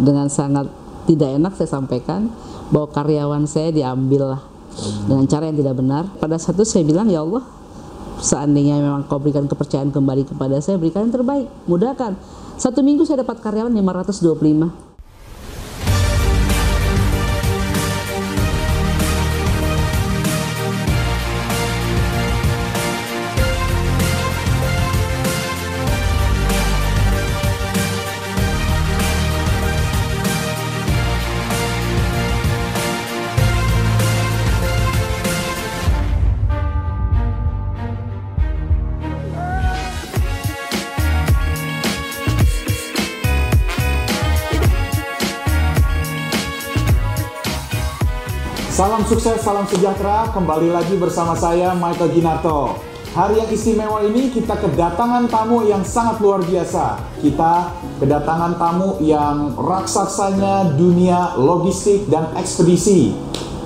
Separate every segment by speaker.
Speaker 1: Dengan sangat tidak enak saya sampaikan bahwa karyawan saya diambil lah dengan cara yang tidak benar. Pada saat itu saya bilang ya Allah, seandainya memang kau berikan kepercayaan kembali kepada saya, berikan yang terbaik, mudahkan. Satu minggu saya dapat karyawan 525.
Speaker 2: Salam sukses, salam sejahtera. Kembali lagi bersama saya Michael Ginarto. Hari yang istimewa ini kita kedatangan tamu yang sangat luar biasa. Kita kedatangan tamu yang raksasanya dunia logistik dan ekspedisi,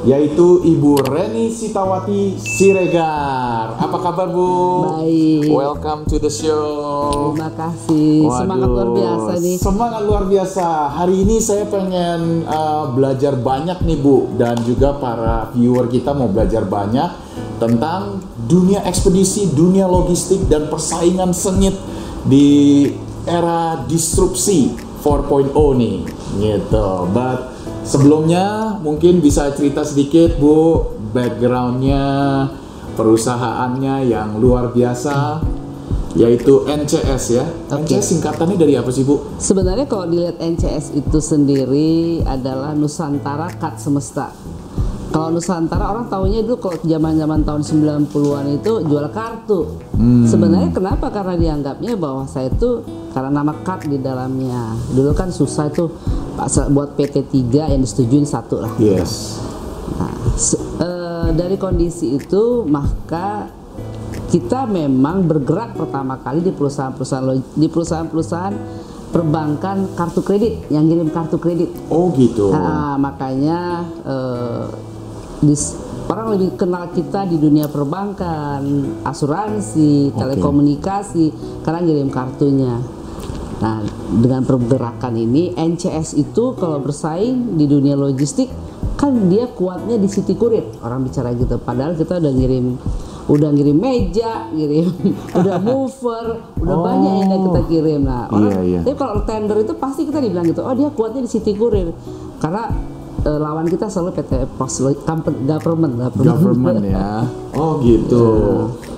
Speaker 2: yaitu Ibu Reni Sitawati Siregar. Apa kabar Bu?
Speaker 1: Baik.
Speaker 2: Welcome to the show.
Speaker 1: Terima kasih, semangat luar
Speaker 2: Waduh,
Speaker 1: biasa nih.
Speaker 2: Semangat luar biasa. Hari ini saya pengen uh, belajar banyak nih Bu dan juga para viewer kita mau belajar banyak tentang dunia ekspedisi, dunia logistik dan persaingan sengit di era disrupsi 4.0 nih gitu. But sebelumnya mungkin bisa cerita sedikit Bu backgroundnya perusahaannya yang luar biasa yaitu NCS ya.
Speaker 1: Oke.
Speaker 2: NCS singkatannya dari apa sih Bu?
Speaker 1: Sebenarnya kalau dilihat NCS itu sendiri adalah Nusantara Kat Semesta. Kalau Nusantara orang tahunya dulu kalau zaman-zaman tahun 90-an itu jual kartu. Sebenarnya kenapa? Karena dianggapnya bahwa saya itu karena nama kat di dalamnya. Dulu kan susah itu buat PT 3 yang disetujuin satu lah.
Speaker 2: Yes.
Speaker 1: Nah, se- eh, dari kondisi itu maka kita memang bergerak pertama kali di perusahaan-perusahaan di perusahaan-perusahaan perbankan kartu kredit yang ngirim kartu kredit.
Speaker 2: Oh gitu.
Speaker 1: Nah, makanya eh, dis- orang lebih kenal kita di dunia perbankan, asuransi,
Speaker 2: Oke.
Speaker 1: telekomunikasi karena ngirim kartunya. Nah, dengan pergerakan ini NCS itu kalau bersaing di dunia logistik kan dia kuatnya di City Courier. Orang bicara gitu. Padahal kita udah ngirim udah ngirim meja, ngirim udah mover, udah
Speaker 2: Oh.
Speaker 1: banyak yang kita kirim. Nah, orang
Speaker 2: Iya, iya.
Speaker 1: tapi kalau tender itu pasti kita dibilang gitu, oh dia kuatnya di City Courier. Karena eh, lawan kita selalu PT Pos Company Government,
Speaker 2: Government ya. Oh gitu.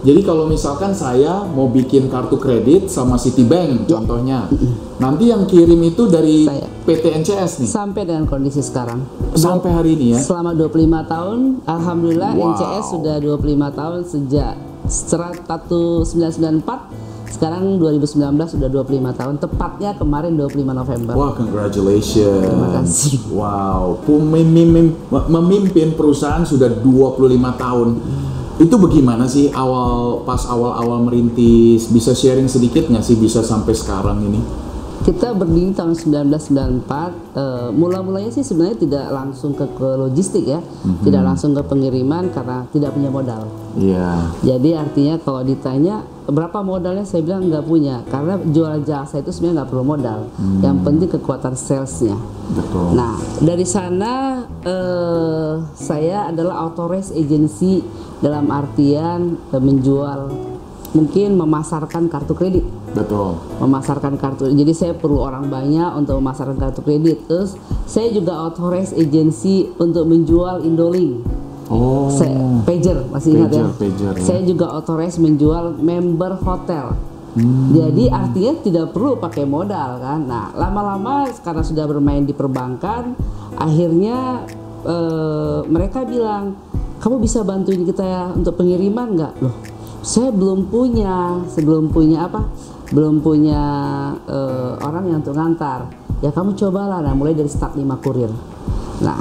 Speaker 2: Jadi kalau misalkan saya mau bikin kartu kredit sama Citibank contohnya, nanti yang kirim itu dari
Speaker 1: Saya.
Speaker 2: PT NCS nih
Speaker 1: Sampai dengan kondisi sekarang.
Speaker 2: sampai hari ini ya.
Speaker 1: Selama 25 tahun, alhamdulillah
Speaker 2: Wow.
Speaker 1: NCS sudah 25 tahun sejak serat 1994 sekarang 2019 sudah 25 tahun tepatnya kemarin 25 November.
Speaker 2: Wah, congratulations.
Speaker 1: Terima kasih.
Speaker 2: Wow, memimpin, memimpin perusahaan sudah 25 tahun. Itu bagaimana sih awal pas awal-awal merintis? Bisa sharing sedikit nggak sih bisa sampai sekarang ini?
Speaker 1: Kita berdiri tahun 1994. eh, mula-mulanya sih sebenarnya tidak langsung ke, ke logistik ya, tidak langsung ke pengiriman karena tidak punya modal.
Speaker 2: Iya.
Speaker 1: Jadi artinya kalau ditanya berapa modalnya saya bilang nggak punya karena jual jasa itu sebenarnya nggak perlu modal. Yang penting kekuatan salesnya.
Speaker 2: Betul.
Speaker 1: Nah dari sana eh, saya adalah authorized agency dalam artian eh, menjual mungkin memasarkan kartu kredit
Speaker 2: Betul.
Speaker 1: memasarkan kartu. Jadi saya perlu orang banyak untuk memasarkan kartu kredit. Terus saya juga authorized agency untuk menjual Indolink.
Speaker 2: Oh.
Speaker 1: Saya, pager masih ingat ya?
Speaker 2: Pager, pager, ya.
Speaker 1: Saya juga authorized menjual member hotel.
Speaker 2: Hmm.
Speaker 1: Jadi artinya tidak perlu pakai modal kan. Nah lama-lama karena sudah bermain di perbankan, akhirnya eh, mereka bilang kamu bisa bantuin kita ya untuk pengiriman nggak? Loh, saya belum punya, sebelum punya apa? Belum punya eh, orang yang untuk ngantar. Ya kamu cobalah, nah mulai dari start 5 kurir. Nah,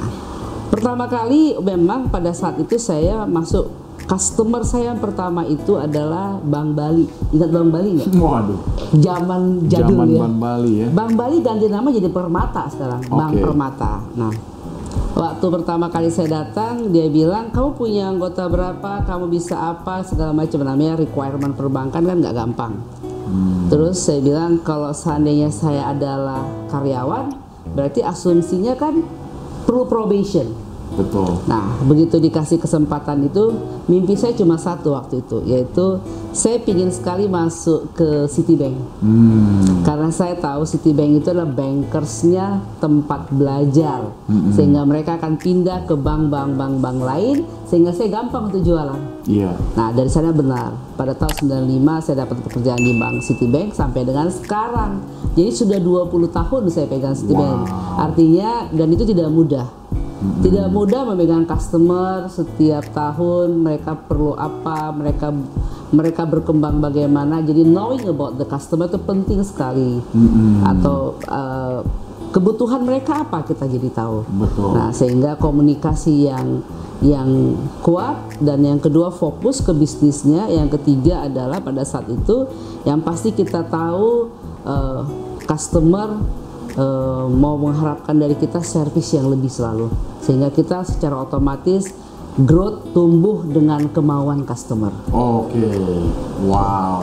Speaker 1: pertama kali memang pada saat itu saya masuk customer saya yang pertama itu adalah Bank Bali. Ingat Bank Bali nggak?
Speaker 2: Waduh.
Speaker 1: Zaman jadul
Speaker 2: Zaman
Speaker 1: ya.
Speaker 2: Bank Bali ya.
Speaker 1: Bank Bali ganti nama jadi Permata sekarang, Bank
Speaker 2: Oke.
Speaker 1: Permata. Nah, waktu pertama kali saya datang, dia bilang, kamu punya anggota berapa, kamu bisa apa, segala macam namanya requirement perbankan kan nggak gampang. Terus saya bilang, kalau seandainya saya adalah karyawan, berarti asumsinya kan perlu probation.
Speaker 2: Betul.
Speaker 1: Nah, begitu dikasih kesempatan itu, mimpi saya cuma satu waktu itu, yaitu saya pingin sekali masuk ke Citibank.
Speaker 2: Hmm.
Speaker 1: Karena saya tahu Citibank itu adalah bankersnya tempat belajar, sehingga mereka akan pindah ke bank-bank bank-bank lain, sehingga saya gampang untuk jualan.
Speaker 2: Iya.
Speaker 1: Nah dari sana benar, pada tahun 95 saya dapat pekerjaan di bank Citibank sampai dengan sekarang. Jadi sudah 20 tahun saya pegang Citibank. Artinya dan itu tidak mudah. Tidak mudah memegang customer setiap tahun mereka perlu apa, mereka mereka berkembang bagaimana. Jadi knowing about the customer itu penting sekali. Atau eh, kebutuhan mereka apa kita jadi tahu.
Speaker 2: Betul.
Speaker 1: Nah, sehingga komunikasi yang yang kuat dan yang kedua fokus ke bisnisnya, yang ketiga adalah pada saat itu yang pasti kita tahu eh, customer eh, mau mengharapkan dari kita servis yang lebih selalu sehingga kita secara otomatis growth tumbuh dengan kemauan customer.
Speaker 2: Oke, wow.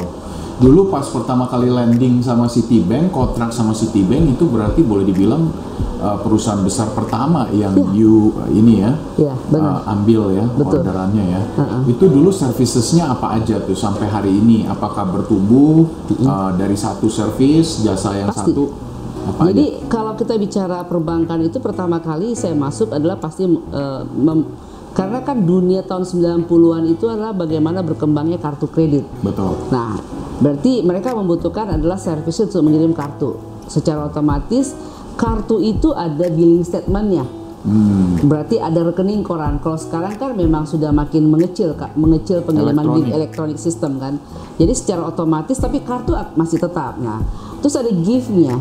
Speaker 2: Dulu pas pertama kali landing sama Citibank, kontrak sama Citibank itu berarti boleh dibilang uh, perusahaan besar pertama yang you uh, ini ya,
Speaker 1: Ya, benar.
Speaker 2: uh, ambil ya
Speaker 1: Betul.
Speaker 2: orderannya ya. Itu dulu servicesnya apa aja tuh sampai hari ini? Apakah bertumbuh uh, dari satu service jasa yang
Speaker 1: Pasti.
Speaker 2: satu? Apa
Speaker 1: Jadi
Speaker 2: aja?
Speaker 1: kalau kita bicara perbankan itu pertama kali saya masuk adalah pasti mem- karena kan dunia tahun 90-an itu adalah bagaimana berkembangnya kartu kredit.
Speaker 2: Betul.
Speaker 1: Nah, berarti mereka membutuhkan adalah servis untuk mengirim kartu. Secara otomatis kartu itu ada billing statementnya.
Speaker 2: Hmm,
Speaker 1: Berarti ada rekening koran. Kalau sekarang kan memang sudah makin mengecil, Kak, mengecil pengiriman
Speaker 2: Elektronik.
Speaker 1: di elektronik sistem kan. Jadi secara otomatis tapi kartu masih tetap. Nah, terus ada gift-nya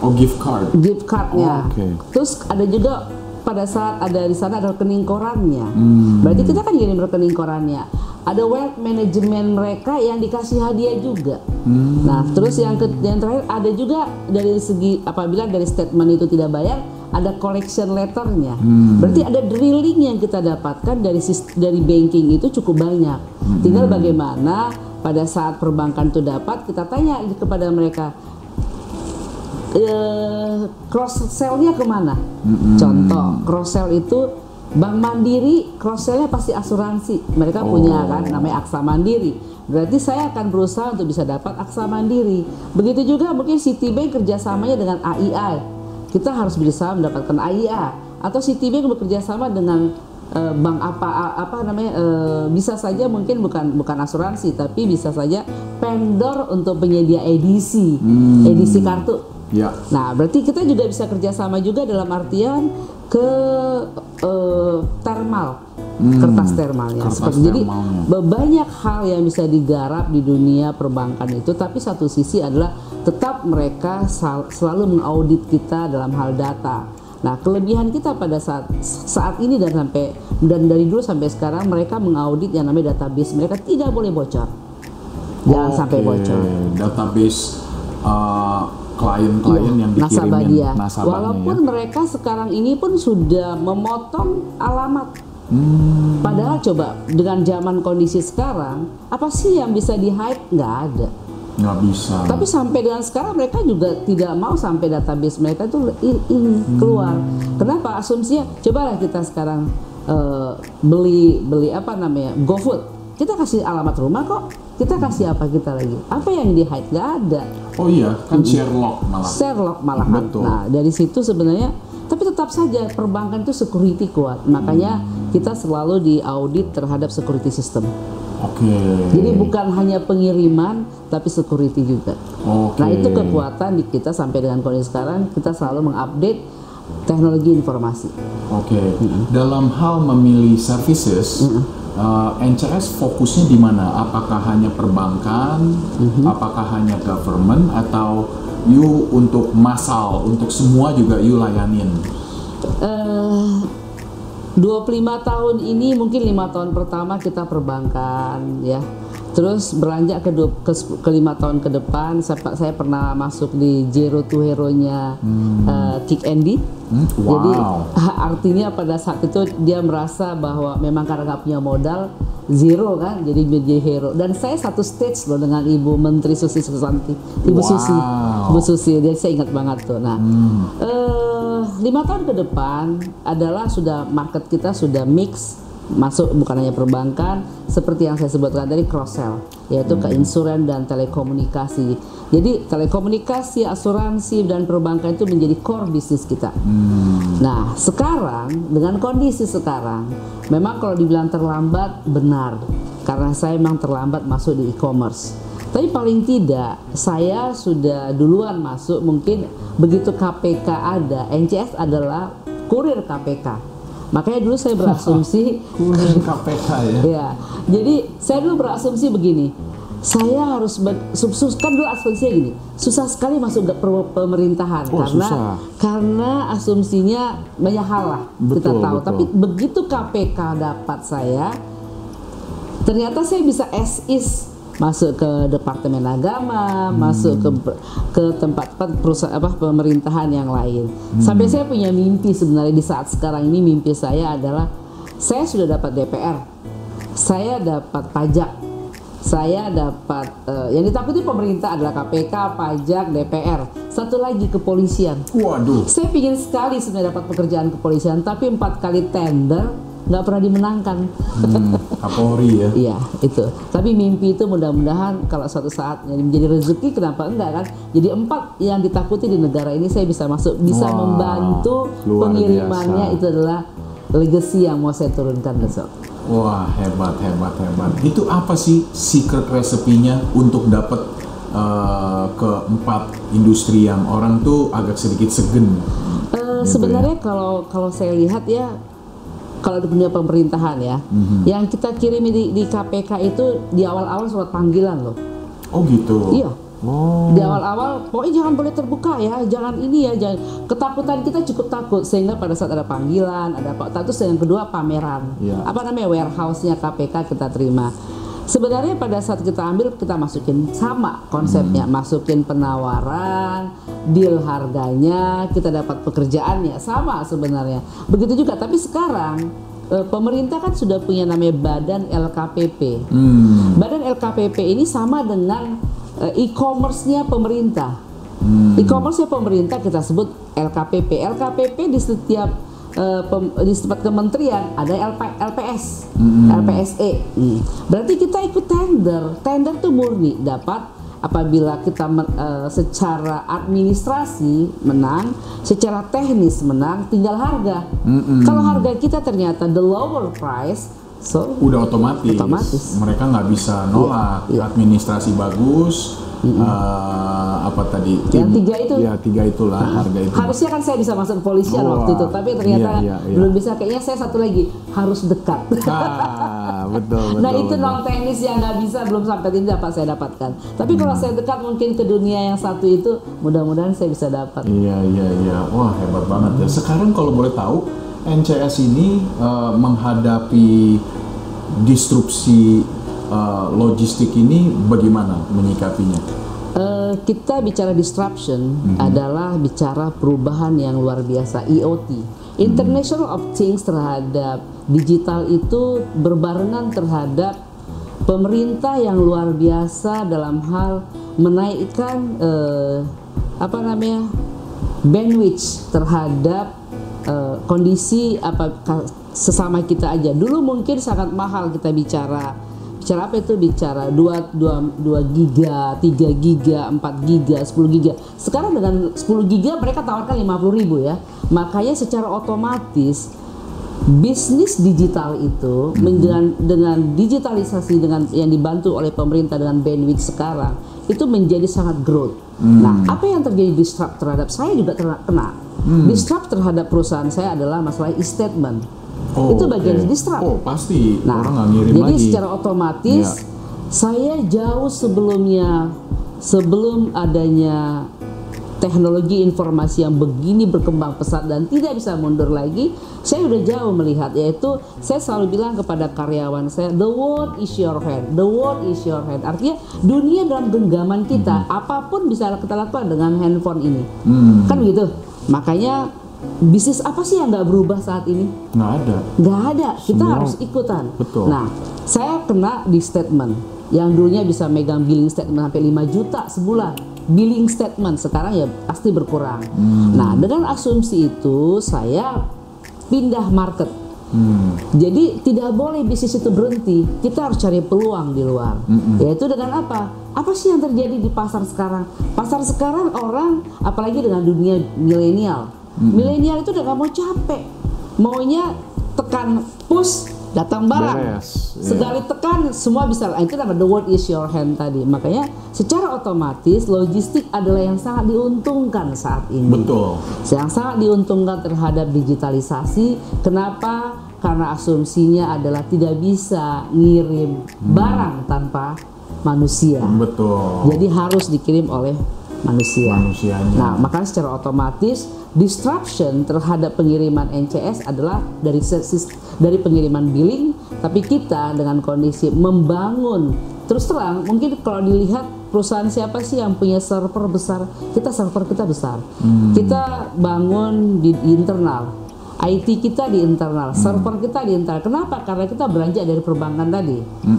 Speaker 2: oh gift card.
Speaker 1: gift cardnya.
Speaker 2: Oh, oke.
Speaker 1: Terus ada juga pada saat ada di sana ada rekening korannya.
Speaker 2: Hmm.
Speaker 1: Berarti kita kan ngirim rekening korannya. Ada wealth management mereka yang dikasih hadiah juga.
Speaker 2: Hmm.
Speaker 1: Nah, terus yang ke, yang terakhir ada juga dari segi apabila dari statement itu tidak bayar, ada collection letternya.
Speaker 2: Hmm.
Speaker 1: Berarti ada drilling yang kita dapatkan dari dari banking itu cukup banyak.
Speaker 2: Hmm.
Speaker 1: Tinggal bagaimana pada saat perbankan itu dapat kita tanya kepada mereka eh, cross sell-nya ke mana? Contoh, cross sell itu Bank Mandiri cross sell-nya pasti asuransi. Mereka punya kan namanya Aksa Mandiri. Berarti saya akan berusaha untuk bisa dapat Aksa Mandiri. Begitu juga mungkin Citibank kerjasamanya dengan AIA. Kita harus berusaha mendapatkan AIA. Atau Citibank bekerja sama dengan eh, bank apa apa namanya eh, bisa saja mungkin bukan bukan asuransi tapi bisa saja vendor untuk penyedia edisi edisi kartu
Speaker 2: Ya.
Speaker 1: Nah, berarti kita juga bisa kerjasama juga dalam artian ke eh, thermal, kertas thermalnya.
Speaker 2: kertas
Speaker 1: Seperti jadi
Speaker 2: thermalnya.
Speaker 1: banyak hal yang bisa digarap di dunia perbankan itu, tapi satu sisi adalah tetap mereka sal- selalu mengaudit kita dalam hal data. Nah, kelebihan kita pada saat saat ini dan sampai dan dari dulu sampai sekarang mereka mengaudit yang namanya database mereka tidak boleh bocor. Jangan sampai
Speaker 2: Oke,
Speaker 1: bocor.
Speaker 2: Database uh, klien-klien yang
Speaker 1: nasabah
Speaker 2: dikirimin
Speaker 1: dia.
Speaker 2: nasabahnya
Speaker 1: Walaupun
Speaker 2: ya.
Speaker 1: mereka sekarang ini pun sudah memotong alamat.
Speaker 2: Hmm,
Speaker 1: Padahal coba dengan zaman kondisi sekarang, apa sih yang bisa di hide? Nggak ada.
Speaker 2: nggak bisa.
Speaker 1: Tapi sampai dengan sekarang mereka juga tidak mau sampai database mereka itu ini keluar. Kenapa? Asumsinya, cobalah kita sekarang eh, beli beli apa namanya GoFood. Kita kasih alamat rumah kok. Kita kasih apa kita lagi? Apa yang di hide? Nggak ada.
Speaker 2: Oh iya, kan Sherlock malah.
Speaker 1: Sherlock malahan.
Speaker 2: Betul.
Speaker 1: Nah, dari situ sebenarnya tapi tetap saja perbankan itu security kuat. Makanya kita selalu diaudit terhadap security system.
Speaker 2: Oke.
Speaker 1: Jadi bukan hanya pengiriman tapi security juga.
Speaker 2: Oke.
Speaker 1: Nah, itu kekuatan di kita sampai dengan kondisi sekarang kita selalu mengupdate teknologi informasi.
Speaker 2: Oke. Dalam hal memilih services, uh, NCS fokusnya di mana? Apakah hanya perbankan,
Speaker 1: Mhm.
Speaker 2: apakah hanya government, atau you untuk massal, untuk semua juga you layanin?
Speaker 1: Eh, 25 tahun ini mungkin lima tahun pertama kita perbankan ya terus beranjak ke dua, ke, ke lima tahun ke depan saya, saya pernah masuk di Zero to Hero nya eh, Kick Andy.
Speaker 2: Hmm,
Speaker 1: jadi
Speaker 2: Wow.
Speaker 1: artinya pada saat itu dia merasa bahwa memang karena nggak punya modal zero kan jadi menjadi hero. Dan saya satu stage loh dengan ibu menteri Susi Susanti. Ibu
Speaker 2: Wow.
Speaker 1: Susi. Ibu Susi dia saya ingat banget tuh. Nah eh, lima tahun ke depan adalah sudah market kita sudah mix masuk bukan hanya perbankan seperti yang saya sebutkan tadi cross sell yaitu ke insuran dan telekomunikasi jadi telekomunikasi asuransi dan perbankan itu menjadi core bisnis kita Nah, sekarang dengan kondisi sekarang, memang kalau dibilang terlambat benar, karena saya memang terlambat masuk di e-commerce. Tapi paling tidak saya sudah duluan masuk, mungkin begitu KPK ada, NCS adalah kurir KPK. Makanya dulu saya berasumsi
Speaker 2: KPK ya.
Speaker 1: Ya, jadi saya dulu berasumsi begini, saya harus ber- sub- sus- kan dulu asumsinya gini, susah sekali masuk ke pemerintahan
Speaker 2: Oh,
Speaker 1: karena
Speaker 2: susah.
Speaker 1: karena asumsinya banyak hal lah kita
Speaker 2: Betul,
Speaker 1: tahu.
Speaker 2: betul.
Speaker 1: Tapi begitu KPK dapat saya, ternyata saya bisa as is masuk ke departemen agama,
Speaker 2: Hmm.
Speaker 1: masuk ke ke tempat-tempat perusahaan apa pemerintahan yang lain.
Speaker 2: Hmm.
Speaker 1: Sampai saya punya mimpi sebenarnya di saat sekarang ini mimpi saya adalah saya sudah dapat DPR, saya dapat pajak, saya dapat eh, yang ditakuti pemerintah adalah KPK, pajak, DPR, satu lagi kepolisian.
Speaker 2: Waduh.
Speaker 1: Saya pingin sekali sebenarnya dapat pekerjaan kepolisian, tapi empat kali tender nggak pernah dimenangkan.
Speaker 2: Hmm, Kapolri ya.
Speaker 1: Iya itu. Tapi mimpi itu mudah-mudahan kalau suatu saat jadi menjadi rezeki kenapa enggak kan? Jadi empat yang ditakuti di negara ini saya bisa masuk, bisa
Speaker 2: Wah,
Speaker 1: membantu pengirimannya
Speaker 2: biasa.
Speaker 1: itu adalah legacy yang mau saya turunkan besok.
Speaker 2: Wah hebat hebat hebat. Itu apa sih secret resepinya untuk dapat uh, keempat industri yang orang tuh agak sedikit segen?
Speaker 1: Eh,
Speaker 2: Gitu
Speaker 1: sebenarnya kalau kalau saya lihat ya kalau di dunia pemerintahan ya,
Speaker 2: Mhm.
Speaker 1: yang kita kirim di, di KPK itu di awal-awal surat panggilan loh.
Speaker 2: Oh gitu.
Speaker 1: Iya.
Speaker 2: Oh.
Speaker 1: Di awal-awal, pokoknya jangan boleh terbuka ya, jangan ini ya, jangan ketakutan kita cukup takut sehingga pada saat ada panggilan, ada apa, terus yang kedua pameran,
Speaker 2: Iya.
Speaker 1: apa namanya warehouse-nya KPK kita terima. Sebenarnya pada saat kita ambil kita masukin sama konsepnya, masukin penawaran, deal harganya, kita dapat pekerjaannya sama sebenarnya. Begitu juga, tapi sekarang eh, pemerintah kan sudah punya namanya Badan LKPP.
Speaker 2: Hmm.
Speaker 1: Badan LKPP ini sama dengan eh, e-commerce-nya pemerintah. E-commerce-nya pemerintah kita sebut LKPP. LKPP di setiap eh, pem- di setiap kementerian ada LP, LPS, LPSE. Hmm. Berarti kita ikut tender. Tender tuh murni dapat apabila kita men- eh, secara administrasi menang, secara teknis menang, tinggal harga. Kalau harga kita ternyata the lower price, so
Speaker 2: Udah otomatis.
Speaker 1: Otomatis.
Speaker 2: Mereka nggak bisa nolak.
Speaker 1: Iya, iya.
Speaker 2: Administrasi bagus. uh, apa tadi?
Speaker 1: Yang tiga itu.
Speaker 2: Ya tiga itulah harga itu.
Speaker 1: Harusnya kan saya bisa masuk kepolisian
Speaker 2: Wah,
Speaker 1: waktu itu, tapi ternyata
Speaker 2: iya, iya, iya.
Speaker 1: belum bisa. Kayaknya saya satu lagi harus dekat.
Speaker 2: Ah, betul betul.
Speaker 1: nah itu
Speaker 2: betul.
Speaker 1: non teknis yang nggak bisa belum sampai ini dapat saya dapatkan. Tapi kalau saya dekat mungkin ke dunia yang satu itu, mudah-mudahan saya bisa dapat.
Speaker 2: Iya iya iya, wah hebat banget ya. Sekarang kalau boleh tahu, NCS ini eh, menghadapi disrupsi eh, logistik ini bagaimana menyikapinya?
Speaker 1: Eh, kita bicara disruption
Speaker 2: Mhm.
Speaker 1: adalah bicara perubahan yang luar biasa IoT. International of Things terhadap digital itu berbarengan terhadap pemerintah yang luar biasa dalam hal menaikkan eh, apa namanya bandwidth terhadap eh, kondisi apa sesama kita aja. Dulu mungkin sangat mahal kita bicara bicara apa itu bicara 2 2 2 giga, 3 giga, 4 giga, 10 giga. Sekarang dengan 10 giga mereka tawarkan 50 ribu ya. Makanya secara otomatis bisnis digital itu dengan dengan digitalisasi dengan yang dibantu oleh pemerintah dengan bandwidth sekarang itu menjadi sangat growth. Nah, apa yang terjadi disrupt terhadap saya juga terkena. Kena. Disrupt terhadap perusahaan saya adalah masalah e-statement.
Speaker 2: Oh,
Speaker 1: itu bagian
Speaker 2: oke.
Speaker 1: disrupt.
Speaker 2: Oh, pasti
Speaker 1: Nah,
Speaker 2: orang nggak ngirim
Speaker 1: jadi
Speaker 2: lagi.
Speaker 1: secara otomatis
Speaker 2: Iya.
Speaker 1: saya jauh sebelumnya sebelum adanya teknologi informasi yang begini berkembang pesat dan tidak bisa mundur lagi, saya udah jauh melihat yaitu saya selalu bilang kepada karyawan saya, the world is your hand, the world is your hand. Artinya dunia dalam genggaman kita, apa pun bisa kita lakukan dengan handphone ini,
Speaker 2: Hmm,
Speaker 1: kan gitu. Makanya bisnis apa sih yang nggak berubah saat ini?
Speaker 2: nggak ada.
Speaker 1: nggak ada kita
Speaker 2: Semua-
Speaker 1: harus ikutan
Speaker 2: Betul.
Speaker 1: nah saya kena di statement yang dulunya bisa megang billing statement sampai 5 juta sebulan billing statement sekarang ya pasti berkurang
Speaker 2: Hmm.
Speaker 1: nah dengan asumsi itu saya pindah market
Speaker 2: Hmm,
Speaker 1: jadi tidak boleh bisnis itu berhenti. Kita harus cari peluang di luar. Yaitu dengan apa? Apa sih yang terjadi di pasar sekarang? Pasar sekarang orang, apalagi dengan dunia milenial, milenial itu udah gak mau capek, maunya tekan push datang barang.
Speaker 2: Beres, iya.
Speaker 1: Sekali tekan semua bisa. Nah, Itu nama the word is your hand tadi. Makanya secara otomatis logistik adalah yang sangat diuntungkan saat ini
Speaker 2: betul.
Speaker 1: yang sangat diuntungkan terhadap digitalisasi. Kenapa? Karena asumsinya adalah tidak bisa ngirim barang tanpa manusia.
Speaker 2: Betul.
Speaker 1: Jadi harus dikirim oleh manusia.
Speaker 2: Manusianya.
Speaker 1: Nah, makanya secara otomatis disruption terhadap pengiriman NCS adalah dari dari pengiriman billing, tapi kita dengan kondisi membangun terus terang mungkin kalau dilihat perusahaan siapa sih yang punya server besar? Kita server kita besar. Kita bangun di internal. IT kita di internal, server kita di internal. Kenapa? Karena kita belanja dari perbankan tadi.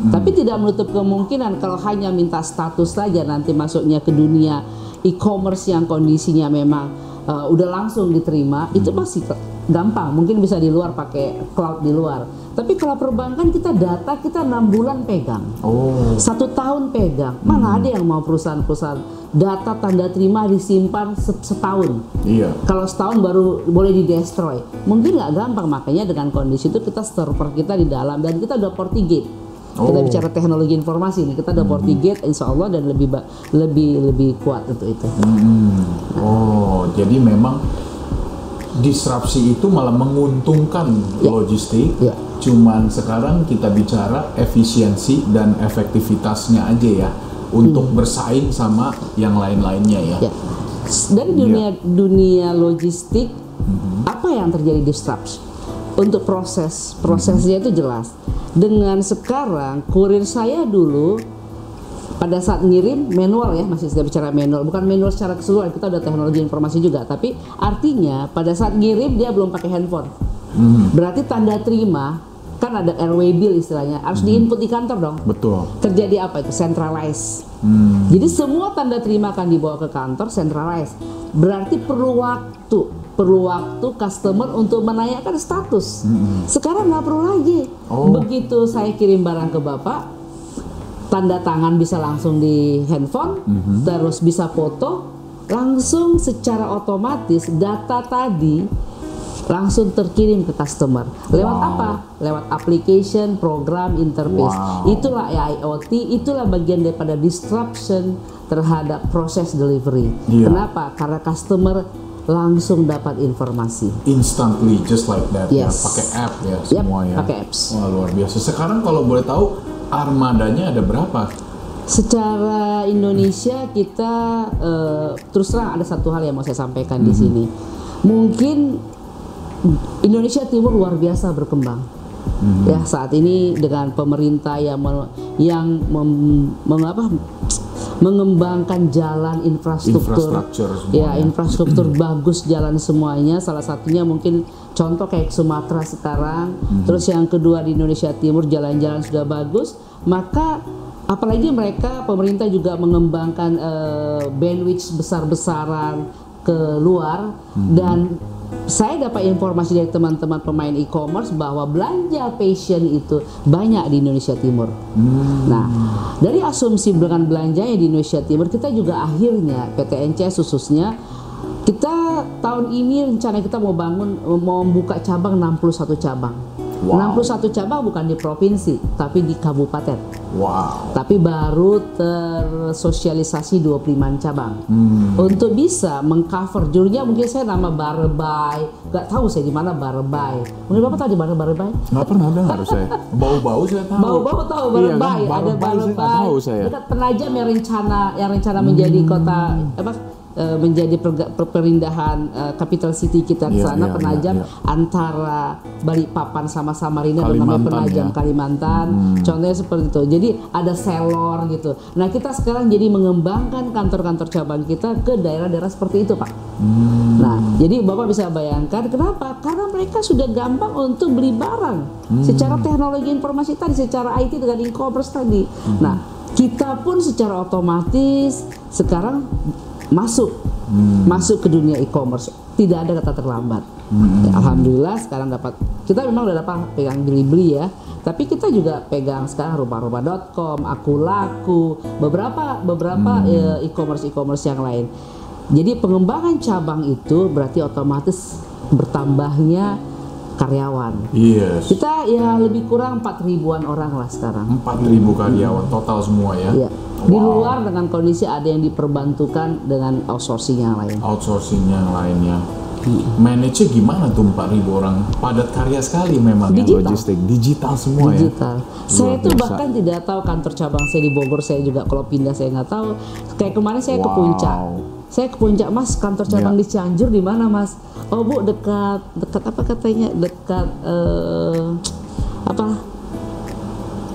Speaker 1: Tapi tidak menutup kemungkinan kalau hanya minta status saja nanti masuknya ke dunia e-commerce yang kondisinya memang uh, udah langsung diterima, itu pasti ke- gampang. Mungkin bisa di luar pakai cloud di luar. Tapi kalau perbankan kita data kita enam bulan pegang.
Speaker 2: Oh,
Speaker 1: satu tahun pegang. Mana ada yang mau perusahaan-perusahaan data tanda terima disimpan set- setahun.
Speaker 2: Iya.
Speaker 1: kalau setahun baru boleh di destroy mungkin nggak gampang makanya dengan kondisi itu kita server kita di dalam dan kita udah FortiGate. Kita
Speaker 2: Oh.
Speaker 1: bicara teknologi informasi nih kita udah FortiGate insya Allah dan lebih lebih lebih kuat untuk itu.
Speaker 2: Hmm. Oh, jadi memang disrupsi itu malah menguntungkan
Speaker 1: Ya.
Speaker 2: logistik.
Speaker 1: Ya.
Speaker 2: Cuman sekarang kita bicara efisiensi dan efektivitasnya aja ya untuk bersaing sama yang lain-lainnya ya.
Speaker 1: ya dari dunia dunia logistik apa yang terjadi disruption untuk proses prosesnya itu jelas dengan sekarang kurir saya dulu pada saat ngirim manual ya masih saya bicara manual bukan manual secara keseluruhan kita udah teknologi informasi juga tapi artinya pada saat ngirim dia belum pakai handphone berarti tanda terima kan ada airway bill istilahnya harus diinput di kantor dong
Speaker 2: Betul.
Speaker 1: terjadi apa itu centralized
Speaker 2: Hmm.
Speaker 1: jadi semua tanda terima akan dibawa ke kantor centralized. Berarti perlu waktu, perlu waktu customer untuk menanyakan status. Sekarang nggak perlu lagi.
Speaker 2: Oh.
Speaker 1: Begitu saya kirim barang ke bapak, tanda tangan bisa langsung di handphone, terus bisa foto, langsung secara otomatis data tadi langsung terkirim ke customer. Lewat
Speaker 2: Wow.
Speaker 1: apa? Lewat application, program, interface.
Speaker 2: Wow.
Speaker 1: Itulah IoT, itulah bagian daripada disruption terhadap proses delivery.
Speaker 2: Iya.
Speaker 1: Kenapa? Karena customer langsung dapat informasi.
Speaker 2: Instantly, just like that. Ya,
Speaker 1: Yes.
Speaker 2: pakai app ya
Speaker 1: Yep,
Speaker 2: semua ya.
Speaker 1: pakai apps.
Speaker 2: Wah luar biasa. Sekarang kalau boleh tahu armadanya ada berapa?
Speaker 1: Secara Indonesia kita eh, terus terang ada satu hal yang mau saya sampaikan di sini. Mungkin Indonesia Timur luar biasa berkembang. Ya saat ini dengan pemerintah yang me- yang mem- mengapa mengembangkan jalan infrastruktur,
Speaker 2: Infrastruktur
Speaker 1: ya infrastruktur bagus jalan semuanya. Salah satunya mungkin contoh kayak Sumatera sekarang. Terus yang kedua di Indonesia Timur jalan-jalan sudah bagus. Maka apalagi mereka pemerintah juga mengembangkan eh, bandwidth besar-besaran ke luar dan saya dapat informasi dari teman-teman pemain e-commerce bahwa belanja fashion itu banyak di Indonesia Timur. Nah, dari asumsi dengan belanjanya di Indonesia Timur, kita juga akhirnya PT NCS khususnya kita tahun ini rencana kita mau bangun mau membuka cabang 61 cabang.
Speaker 2: Wow.
Speaker 1: 61 cabang bukan di provinsi, tapi di kabupaten.
Speaker 2: Wow.
Speaker 1: Tapi baru tersosialisasi 25 cabang. Untuk bisa mengcover dulunya mungkin saya nama Barebay, nggak tahu saya di mana Barebay. Mungkin Bapak tahu di mana Barebay?
Speaker 2: Nggak pernah dengar saya. Bau-bau saya tahu.
Speaker 1: Bau-bau tahu
Speaker 2: Iya kan?
Speaker 1: Ada
Speaker 2: saya
Speaker 1: Barebay.
Speaker 2: tahu saya.
Speaker 1: Dekat Penajam yang rencana yang rencana menjadi kota apa eh, menjadi perga- per- perindahan eh, capital city kita ke
Speaker 2: Iya,
Speaker 1: sana
Speaker 2: iya,
Speaker 1: Penajam
Speaker 2: iya, iya.
Speaker 1: antara Balikpapan sama Samarinda dan namanya
Speaker 2: Kalimantan,
Speaker 1: Penajam
Speaker 2: ya. Hmm.
Speaker 1: Kalimantan. Contohnya seperti itu. Jadi ada selor gitu. Nah, kita sekarang jadi mengembangkan kantor-kantor cabang kita ke daerah-daerah seperti itu, Pak.
Speaker 2: Hmm.
Speaker 1: Nah, jadi Bapak bisa bayangkan kenapa? Karena mereka sudah gampang untuk beli barang secara teknologi informasi tadi, secara IT dengan e-commerce tadi. Nah, kita pun secara otomatis sekarang masuk masuk ke dunia e-commerce. Tidak ada kata terlambat. Ya, Alhamdulillah sekarang dapat kita memang udah dapat pegang beli-beli ya. Tapi kita juga pegang sekarang rumah-rumah.com, aku laku, beberapa beberapa eh, e-commerce e-commerce yang lain. Jadi pengembangan cabang itu berarti otomatis bertambahnya karyawan.
Speaker 2: Yes.
Speaker 1: Kita ya lebih kurang 4 ribuan orang lah sekarang.
Speaker 2: 4.000 karyawan total semua ya.
Speaker 1: Iya. Di
Speaker 2: Wow.
Speaker 1: luar dengan kondisi ada yang diperbantukan dengan outsourcing yang lain.
Speaker 2: outsourcing yang lainnya. Manage gimana tuh 4.000 orang? Padat karya sekali memang ya
Speaker 1: Digital.
Speaker 2: logistik. Digital semua
Speaker 1: digital. Saya itu bahkan tidak tahu kantor cabang saya di Bogor saya juga kalau pindah saya nggak tahu. Kayak kemarin saya ke
Speaker 2: Wow.
Speaker 1: puncak. Saya ke puncak Mas kantor cabang
Speaker 2: Ya.
Speaker 1: di Cianjur di mana Mas? Oh Bu dekat dekat apa katanya? Dekat eh, apa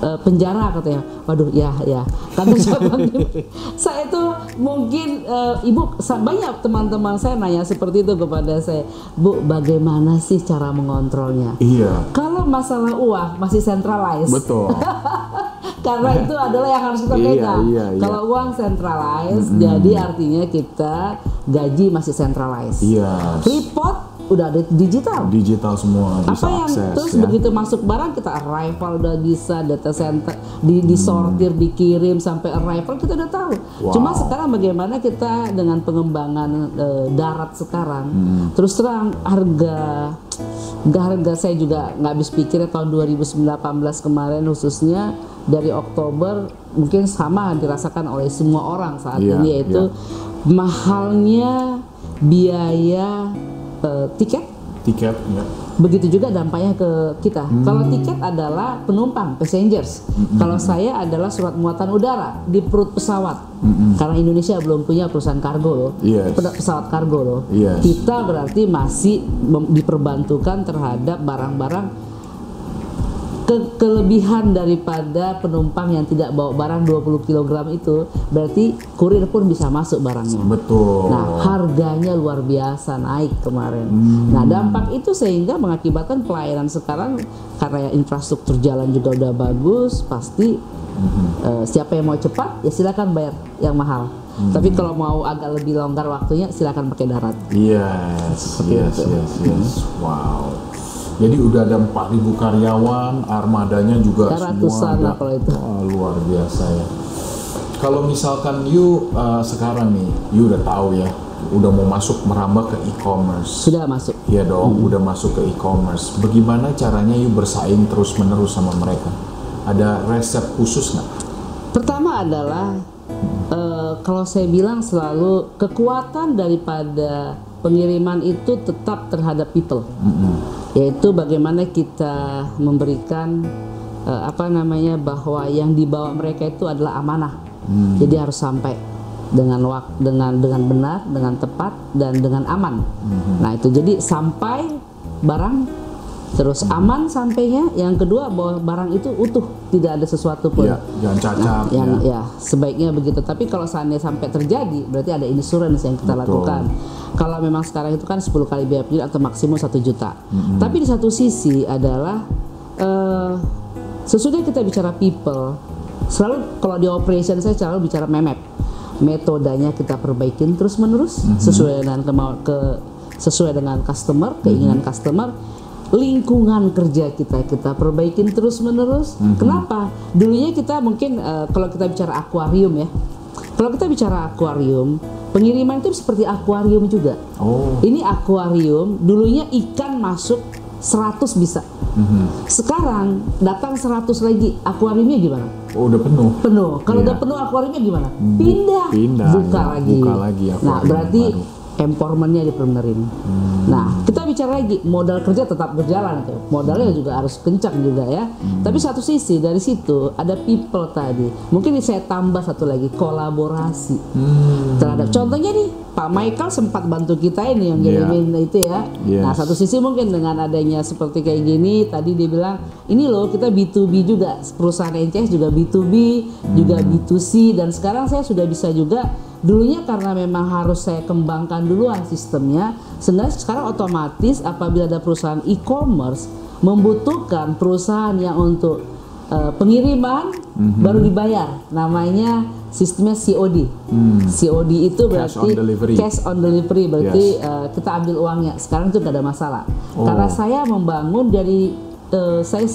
Speaker 1: eh, penjara katanya. Waduh ya ya cabang. di- saya itu mungkin eh, ibu banyak teman-teman saya nanya seperti itu kepada saya. Bu bagaimana sih cara mengontrolnya?
Speaker 2: Iya,
Speaker 1: Kalau masalah uang masih centralized.
Speaker 2: betul.
Speaker 1: Karena itu adalah yang harus kita
Speaker 2: Iya,
Speaker 1: pegang.
Speaker 2: iya, iya.
Speaker 1: Kalau uang centralized, jadi artinya kita gaji masih centralized.
Speaker 2: Iya.
Speaker 1: Report udah ada digital.
Speaker 2: Digital semua bisa
Speaker 1: Apa yang
Speaker 2: akses
Speaker 1: terus
Speaker 2: ya.
Speaker 1: begitu masuk barang kita arrival udah bisa data center di disortir dikirim sampai arrival kita udah tahu.
Speaker 2: Wow.
Speaker 1: Cuma sekarang bagaimana kita dengan pengembangan eh, darat sekarang
Speaker 2: Hmm.
Speaker 1: terus terang harga harga saya juga nggak habis pikir ya tahun 2019 kemarin khususnya dari Oktober mungkin sama dirasakan oleh semua orang saat
Speaker 2: Iya,
Speaker 1: ini yaitu mahalnya biaya eh, tiket
Speaker 2: tiket ya.
Speaker 1: Begitu juga dampaknya ke kita. Kalau tiket adalah penumpang, passengers. Kalau saya adalah surat muatan udara di perut pesawat. Karena Indonesia belum punya perusahaan kargo loh.
Speaker 2: Yes.
Speaker 1: Pesawat kargo loh.
Speaker 2: Yes.
Speaker 1: Kita berarti masih diperbantukan terhadap barang-barang ke- kelebihan daripada penumpang yang tidak bawa barang 20 kg itu berarti kurir pun bisa masuk barangnya.
Speaker 2: Betul.
Speaker 1: Nah, harganya luar biasa naik kemarin.
Speaker 2: Hmm.
Speaker 1: Nah, dampak itu sehingga mengakibatkan pelayanan sekarang karena infrastruktur jalan juga udah bagus, pasti
Speaker 2: Hmm.
Speaker 1: eh, siapa yang mau cepat ya silakan bayar yang mahal.
Speaker 2: Hmm.
Speaker 1: Tapi kalau mau agak lebih longgar waktunya silakan pakai darat.
Speaker 2: Yes,
Speaker 1: Seperti
Speaker 2: yes,
Speaker 1: itu.
Speaker 2: yes, yes. Wow. Jadi udah ada 4.000 karyawan, armadanya juga
Speaker 1: Ya,
Speaker 2: semua
Speaker 1: ratusan
Speaker 2: ada.
Speaker 1: itu.
Speaker 2: Wah, luar biasa ya. Kalau misalkan you uh, sekarang nih, you udah tahu ya, udah mau masuk merambah ke e-commerce.
Speaker 1: Sudah masuk.
Speaker 2: Iya dong,
Speaker 1: Hmm.
Speaker 2: udah masuk ke e-commerce. Bagaimana caranya you bersaing terus menerus sama mereka? Ada resep khusus nggak?
Speaker 1: Pertama adalah eh, kalau saya bilang selalu kekuatan daripada pengiriman itu tetap terhadap people, yaitu bagaimana kita memberikan eh, apa namanya bahwa yang dibawa mereka itu adalah amanah, jadi harus sampai dengan waktu dengan dengan benar, dengan tepat dan dengan aman. Nah itu. Jadi sampai barang terus aman sampainya. Yang kedua bahwa barang itu utuh, tidak ada sesuatu pun.
Speaker 2: Iya, jangan cacat.
Speaker 1: Nah, yang
Speaker 2: ya.
Speaker 1: ya sebaiknya begitu. Tapi kalau seandainya sampai terjadi, berarti ada insurance yang kita
Speaker 2: Betul.
Speaker 1: lakukan. Kalau memang sekarang itu kan 10 kali biaya penjual atau maksimum 1 juta. Tapi di satu sisi adalah eh, sesudah kita bicara people, selalu kalau di operation saya selalu bicara memap. Metodenya kita perbaikin terus menerus sesuai dengan kemau ke sesuai dengan customer, keinginan customer lingkungan kerja kita kita perbaikin terus menerus. Kenapa? Dulunya kita mungkin eh, kalau kita bicara akuarium ya. Kalau kita bicara akuarium, pengiriman itu seperti akuarium juga.
Speaker 2: Oh,
Speaker 1: Ini akuarium, dulunya ikan masuk 100 bisa.
Speaker 2: Mhm.
Speaker 1: Sekarang datang 100 lagi, akuariumnya gimana?
Speaker 2: Oh, udah penuh.
Speaker 1: Penuh. Kalau
Speaker 2: Iya.
Speaker 1: udah penuh akuariumnya gimana? Pindah.
Speaker 2: pindah,
Speaker 1: Buka
Speaker 2: ya.
Speaker 1: lagi.
Speaker 2: Buka lagi
Speaker 1: Nah, berarti
Speaker 2: baru. Hmm.
Speaker 1: empowermentnya dibenerin. Nah, kita bicara lagi modal kerja tetap berjalan tuh. Modalnya juga harus kencang juga ya.
Speaker 2: Hmm.
Speaker 1: Tapi satu sisi dari situ ada people tadi. Mungkin saya tambah satu lagi kolaborasi
Speaker 2: Hmm.
Speaker 1: terhadap contohnya nih Pak Michael sempat bantu kita ini yang
Speaker 2: Iya.
Speaker 1: ngirimin itu ya.
Speaker 2: Yes.
Speaker 1: Nah satu sisi mungkin dengan adanya seperti kayak gini tadi dia bilang ini loh kita B2B juga perusahaan NCS juga B2B juga B2C dan sekarang saya sudah bisa juga dulunya karena memang harus saya kembangkan duluan sistemnya sebenarnya sekarang otomatis apabila ada perusahaan e-commerce membutuhkan perusahaan yang untuk eh, pengiriman baru dibayar. Namanya sistemnya COD COD itu
Speaker 2: Cash
Speaker 1: berarti
Speaker 2: on delivery.
Speaker 1: cash on delivery berarti
Speaker 2: Yes.
Speaker 1: eh, kita ambil uangnya. Sekarang itu ada masalah.
Speaker 2: Oh.
Speaker 1: karena saya membangun dari eh, saya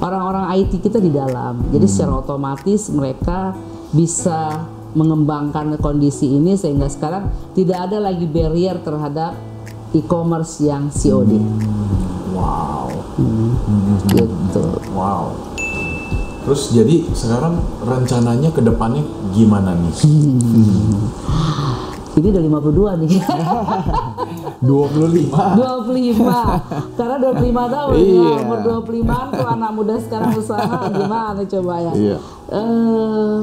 Speaker 1: orang-orang IT kita di dalam. Jadi secara otomatis mereka bisa mengembangkan kondisi ini sehingga sekarang tidak ada lagi barrier terhadap e-commerce yang COD
Speaker 2: Wow.
Speaker 1: gitu
Speaker 2: Wow. Terus jadi sekarang rencananya ke depannya gimana nih?
Speaker 1: ini udah 52 nih
Speaker 2: 25.
Speaker 1: 25 karena 25 tahun ya
Speaker 2: Iya.
Speaker 1: umur 25 tuh anak muda sekarang usaha gimana coba ya
Speaker 2: Iya.
Speaker 1: Eh,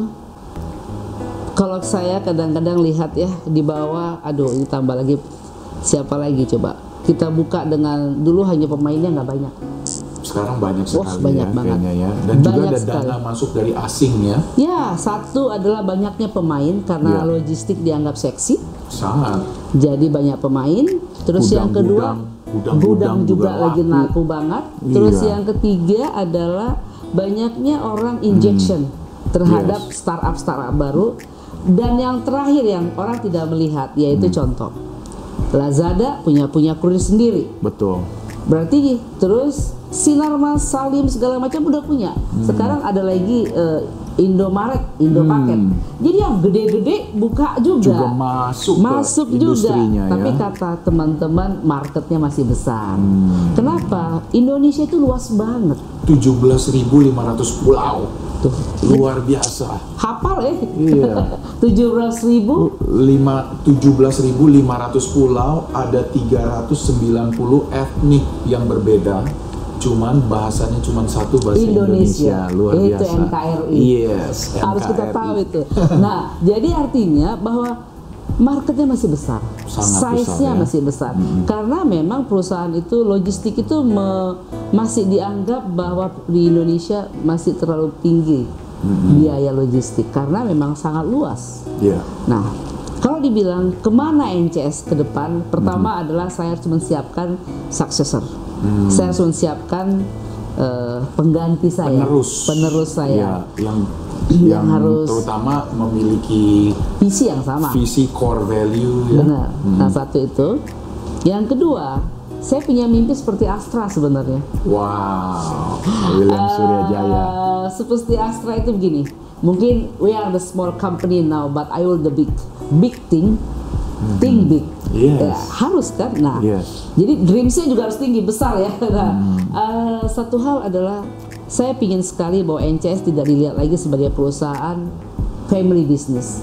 Speaker 1: kalau saya kadang-kadang lihat ya di bawah aduh ini tambah lagi siapa lagi coba kita buka dengan dulu hanya pemainnya nggak banyak
Speaker 2: Sekarang banyak sekali
Speaker 1: banyak
Speaker 2: ya
Speaker 1: banget.
Speaker 2: kayaknya ya. Dan juga
Speaker 1: Banyak
Speaker 2: ada
Speaker 1: sekali.
Speaker 2: dana masuk dari asing ya.
Speaker 1: ya satu adalah banyaknya pemain karena
Speaker 2: Iya.
Speaker 1: logistik dianggap seksi
Speaker 2: Sangat.
Speaker 1: jadi banyak pemain terus
Speaker 2: Gudang,
Speaker 1: yang kedua
Speaker 2: gudang, gudang, gudang
Speaker 1: juga,
Speaker 2: juga
Speaker 1: lagi
Speaker 2: laku.
Speaker 1: banget terus
Speaker 2: Iya.
Speaker 1: yang ketiga adalah banyaknya orang injection terhadap
Speaker 2: Hmm. Yes.
Speaker 1: startup startup baru dan yang terakhir yang orang tidak melihat yaitu
Speaker 2: Hmm.
Speaker 1: contoh Lazada punya punya kurir sendiri
Speaker 2: Betul.
Speaker 1: berarti terus Sinar Mas Salim segala macam udah punya
Speaker 2: Hmm.
Speaker 1: sekarang ada lagi eh, Indomaret Indopaket jadi yang gede-gede buka juga
Speaker 2: Juga masuk,
Speaker 1: masuk
Speaker 2: ke
Speaker 1: juga
Speaker 2: industrinya
Speaker 1: tapi
Speaker 2: ya.
Speaker 1: kata teman-teman marketnya masih besar
Speaker 2: Hmm.
Speaker 1: kenapa Indonesia itu luas banget
Speaker 2: 17.500 pulau.
Speaker 1: Tuh
Speaker 2: Luar biasa.
Speaker 1: hafal ya
Speaker 2: Iya.
Speaker 1: 17 ribu
Speaker 2: Lima- 17.500 pulau ada 390 etnik yang berbeda cuman bahasanya cuma satu bahasa
Speaker 1: Indonesia.
Speaker 2: Indonesia, luar
Speaker 1: Itu
Speaker 2: biasa
Speaker 1: NKRI.
Speaker 2: yes
Speaker 1: harus kita tahu itu nah jadi artinya bahwa marketnya masih besar. Size-nya
Speaker 2: ya.
Speaker 1: masih besar. Karena memang perusahaan itu logistik itu me- masih dianggap bahwa di Indonesia masih terlalu tinggi biaya logistik. Karena memang sangat luas.
Speaker 2: Iya.
Speaker 1: Nah, kalau dibilang ke mana NCS ke depan, pertama adalah saya harus mensiapkan successor. Saya harus mensiapkan eh, pengganti saya,
Speaker 2: penerus
Speaker 1: penerus saya,
Speaker 2: yang
Speaker 1: Yang
Speaker 2: yang
Speaker 1: harus-
Speaker 2: terutama memiliki
Speaker 1: visi yang sama.
Speaker 2: visi core value ya
Speaker 1: Benar. Nah, satu itu. Yang kedua, saya punya mimpi seperti Astra sebenarnya.
Speaker 2: wow William
Speaker 1: Eh, seperti Astra itu begini. Mungkin we are the small company now, but I will the big, big thing, think big.
Speaker 2: Yes.
Speaker 1: Ya, harus kan? Nah,
Speaker 2: Yes.
Speaker 1: jadi dreamsnya juga harus tinggi, besar ya. Nah, eh, satu hal adalah saya ingin sekali bahwa NCS tidak dilihat lagi sebagai perusahaan family business,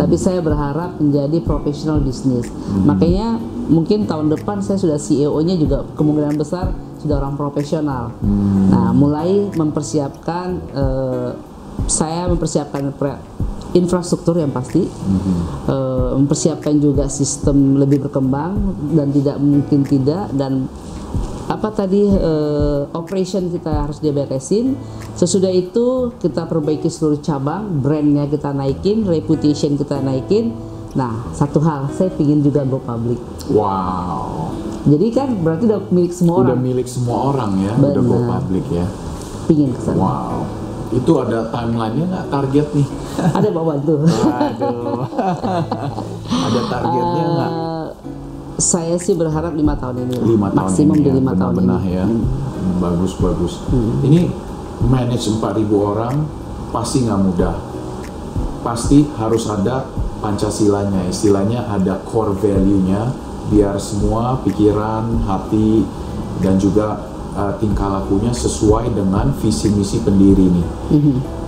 Speaker 1: tapi saya berharap menjadi professional business. Makanya mungkin tahun depan saya sudah CEO-nya juga kemungkinan besar sudah orang profesional. Nah, mulai mempersiapkan eh, saya mempersiapkan pre- infrastruktur yang pasti, eh, mempersiapkan juga sistem lebih berkembang dan tidak mungkin tidak dan apa tadi eh, operation kita harus diberesin. Sesudah itu kita perbaiki seluruh cabang, brandnya kita naikin, reputation kita naikin. Nah, satu hal saya pingin juga go public.
Speaker 2: wow
Speaker 1: Jadi kan berarti udah milik semua
Speaker 2: udah
Speaker 1: orang.
Speaker 2: milik semua orang ya udah go
Speaker 1: Benar.
Speaker 2: public ya
Speaker 1: Pingin ke sana.
Speaker 2: wow itu ada timelinenya nggak target nih
Speaker 1: Ada bawa.
Speaker 2: Waduh. ada targetnya nggak?
Speaker 1: Eh, saya sih berharap lima tahun ini.
Speaker 2: Lima tahun
Speaker 1: maksimum
Speaker 2: ini
Speaker 1: di
Speaker 2: ya,
Speaker 1: lima tahun ini.
Speaker 2: benar-benar ya. Bagus bagus. Ini manage 4.000 orang pasti nggak mudah. Pasti harus ada pancasilanya, istilahnya ada core value-nya biar semua pikiran, hati dan juga uh, tingkah lakunya sesuai dengan visi misi pendiri nih.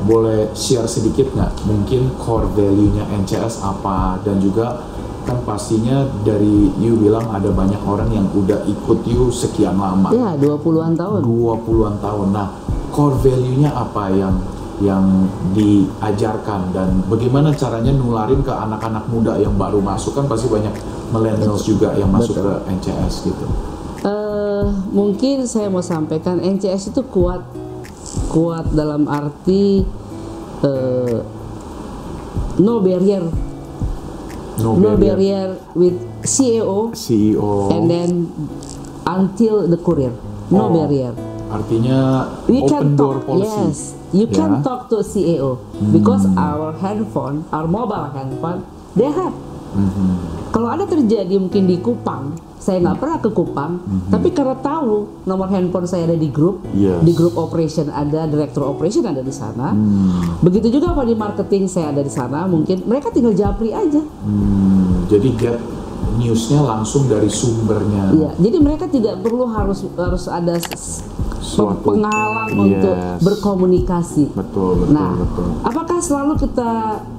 Speaker 2: Boleh share sedikit nggak? Mungkin core value-nya NCS apa dan juga kan pastinya dari you bilang ada banyak orang yang udah ikut you sekian lama.
Speaker 1: Ya, 20-an tahun.
Speaker 2: 20-an tahun. Nah, core value-nya apa yang yang diajarkan dan bagaimana caranya nularin ke anak-anak muda yang baru masuk kan pasti banyak millennials juga yang masuk ke NCS gitu.
Speaker 1: Eh, mungkin saya mau sampaikan NCS itu kuat kuat dalam arti eh, no barrier
Speaker 2: No,
Speaker 1: no
Speaker 2: barrier.
Speaker 1: barrier with CEO
Speaker 2: CEO.
Speaker 1: and then until the courier no
Speaker 2: Oh,
Speaker 1: barrier
Speaker 2: Artinya
Speaker 1: we
Speaker 2: open
Speaker 1: can
Speaker 2: door
Speaker 1: talk
Speaker 2: policy.
Speaker 1: yes you
Speaker 2: Ya.
Speaker 1: can talk to CEO because our handphone our mobile handphone they have
Speaker 2: Mhm.
Speaker 1: kalau ada terjadi mungkin di Kupang saya nggak pernah ke Kupang tapi karena tahu nomor handphone saya ada di grup
Speaker 2: Yes.
Speaker 1: di grup operation ada direktur operation ada di sana begitu juga kalau di marketing saya ada di sana mungkin mereka tinggal japri aja
Speaker 2: Hmm, jadi get newsnya langsung dari sumbernya.
Speaker 1: Iya, jadi mereka tidak perlu harus harus ada
Speaker 2: Suatu-
Speaker 1: penghalang
Speaker 2: Yes.
Speaker 1: untuk berkomunikasi.
Speaker 2: Betul, betul,
Speaker 1: Nah,
Speaker 2: betul.
Speaker 1: apakah selalu kita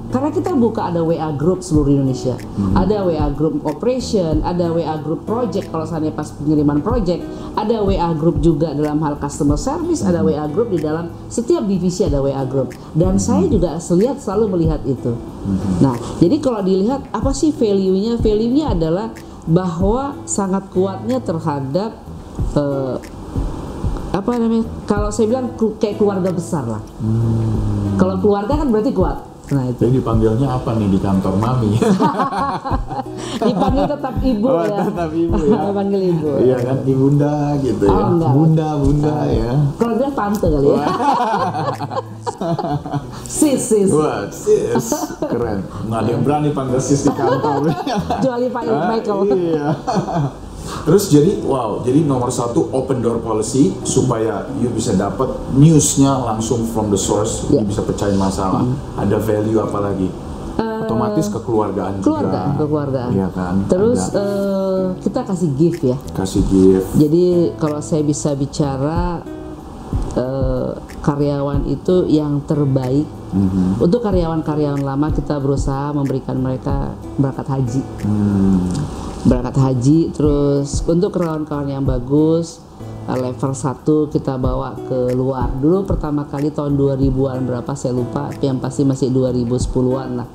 Speaker 1: karena kita buka ada WA group seluruh Indonesia,
Speaker 2: Hmm.
Speaker 1: ada WA group operation, ada WA group project kalau seandainya pas pengiriman project, ada WA group juga dalam hal customer service, ada
Speaker 2: Hmm.
Speaker 1: WA group di dalam setiap divisi ada WA group. Dan saya juga lihat selalu melihat itu.
Speaker 2: Hmm.
Speaker 1: Nah, jadi kalau dilihat apa sih value-nya? Value-nya adalah bahwa sangat kuatnya terhadap eh, apa namanya? Kalau saya bilang kayak keluarga besar lah. Kalau keluarga kan berarti kuat. Nah itu
Speaker 2: Jadi dipanggilnya apa nih di kantor mami?
Speaker 1: dipanggil tetap ibu
Speaker 2: Oh,
Speaker 1: ya.
Speaker 2: tetap ibu ya.
Speaker 1: Panggil ibu.
Speaker 2: Iya kan ibunda gitu ya.
Speaker 1: Oh, enggak.
Speaker 2: Bunda, bunda ya.
Speaker 1: Kalau dia tante kali ya. sis sis.
Speaker 2: Wah, sis, keren. Nggak ada yang berani panggil sis di kantor.
Speaker 1: Kecuali Pak
Speaker 2: Ah,
Speaker 1: Michael.
Speaker 2: Iya. Terus jadi wow, jadi nomor satu open door policy supaya you bisa dapat newsnya langsung from the source,
Speaker 1: Ya.
Speaker 2: you bisa pecahin masalah. Ada value apa lagi? Otomatis kekeluargaan
Speaker 1: Eh, Keluarga,
Speaker 2: juga.
Speaker 1: kekeluargaan.
Speaker 2: Iya kan.
Speaker 1: Terus
Speaker 2: Ada
Speaker 1: eh, kita kasih gift ya.
Speaker 2: kasih gift.
Speaker 1: Jadi kalau saya bisa bicara eh, karyawan itu yang terbaik.
Speaker 2: Mhm.
Speaker 1: Untuk karyawan-karyawan lama kita berusaha memberikan mereka berangkat haji.
Speaker 2: Hmm.
Speaker 1: Berangkat haji terus untuk kawan-kawan yang bagus eh, level 1 kita bawa ke luar. Dulu pertama kali tahun 2000-an berapa saya lupa, tapi yang pasti masih 2010-an lah.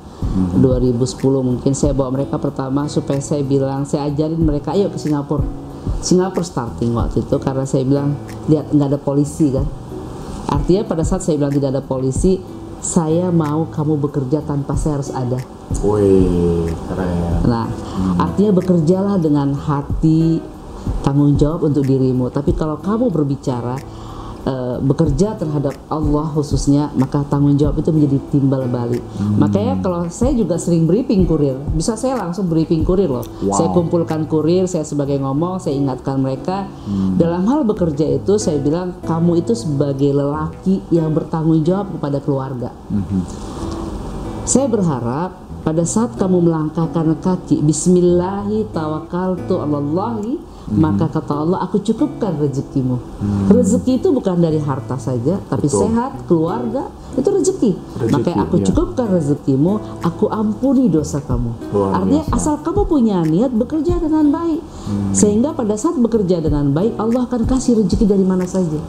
Speaker 1: 2010 mungkin saya bawa mereka pertama supaya saya bilang saya ajarin mereka ayo ke Singapura. Singapura starting waktu itu karena saya bilang lihat nggak ada polisi kan. Artinya pada saat saya bilang tidak ada polisi, saya mau kamu bekerja tanpa saya harus ada.
Speaker 2: Wih, keren.
Speaker 1: Nah, artinya bekerjalah dengan hati tanggung jawab untuk dirimu. Tapi kalau kamu berbicara eh, bekerja terhadap Allah khususnya, maka tanggung jawab itu menjadi timbal balik. Makanya kalau saya juga sering briefing kurir, bisa saya langsung briefing kurir loh.
Speaker 2: Wow.
Speaker 1: Saya kumpulkan kurir, saya sebagai ngomong, saya ingatkan mereka dalam hal bekerja itu saya bilang kamu itu sebagai lelaki yang bertanggung jawab kepada keluarga. Saya berharap pada saat kamu melangkahkan kaki Bismillahi tawakkaltu alallahi maka kata Allah aku cukupkan rezekimu. Rezeki itu bukan dari harta saja, tapi
Speaker 2: Betul.
Speaker 1: sehat, keluarga itu rezeki.
Speaker 2: Rezeki,
Speaker 1: Makanya aku
Speaker 2: iya.
Speaker 1: cukupkan rezekimu, aku ampuni dosa kamu.
Speaker 2: Luar
Speaker 1: Artinya
Speaker 2: biasa.
Speaker 1: asal kamu punya niat bekerja dengan baik, sehingga pada saat bekerja dengan baik Allah akan kasih rezeki dari mana saja.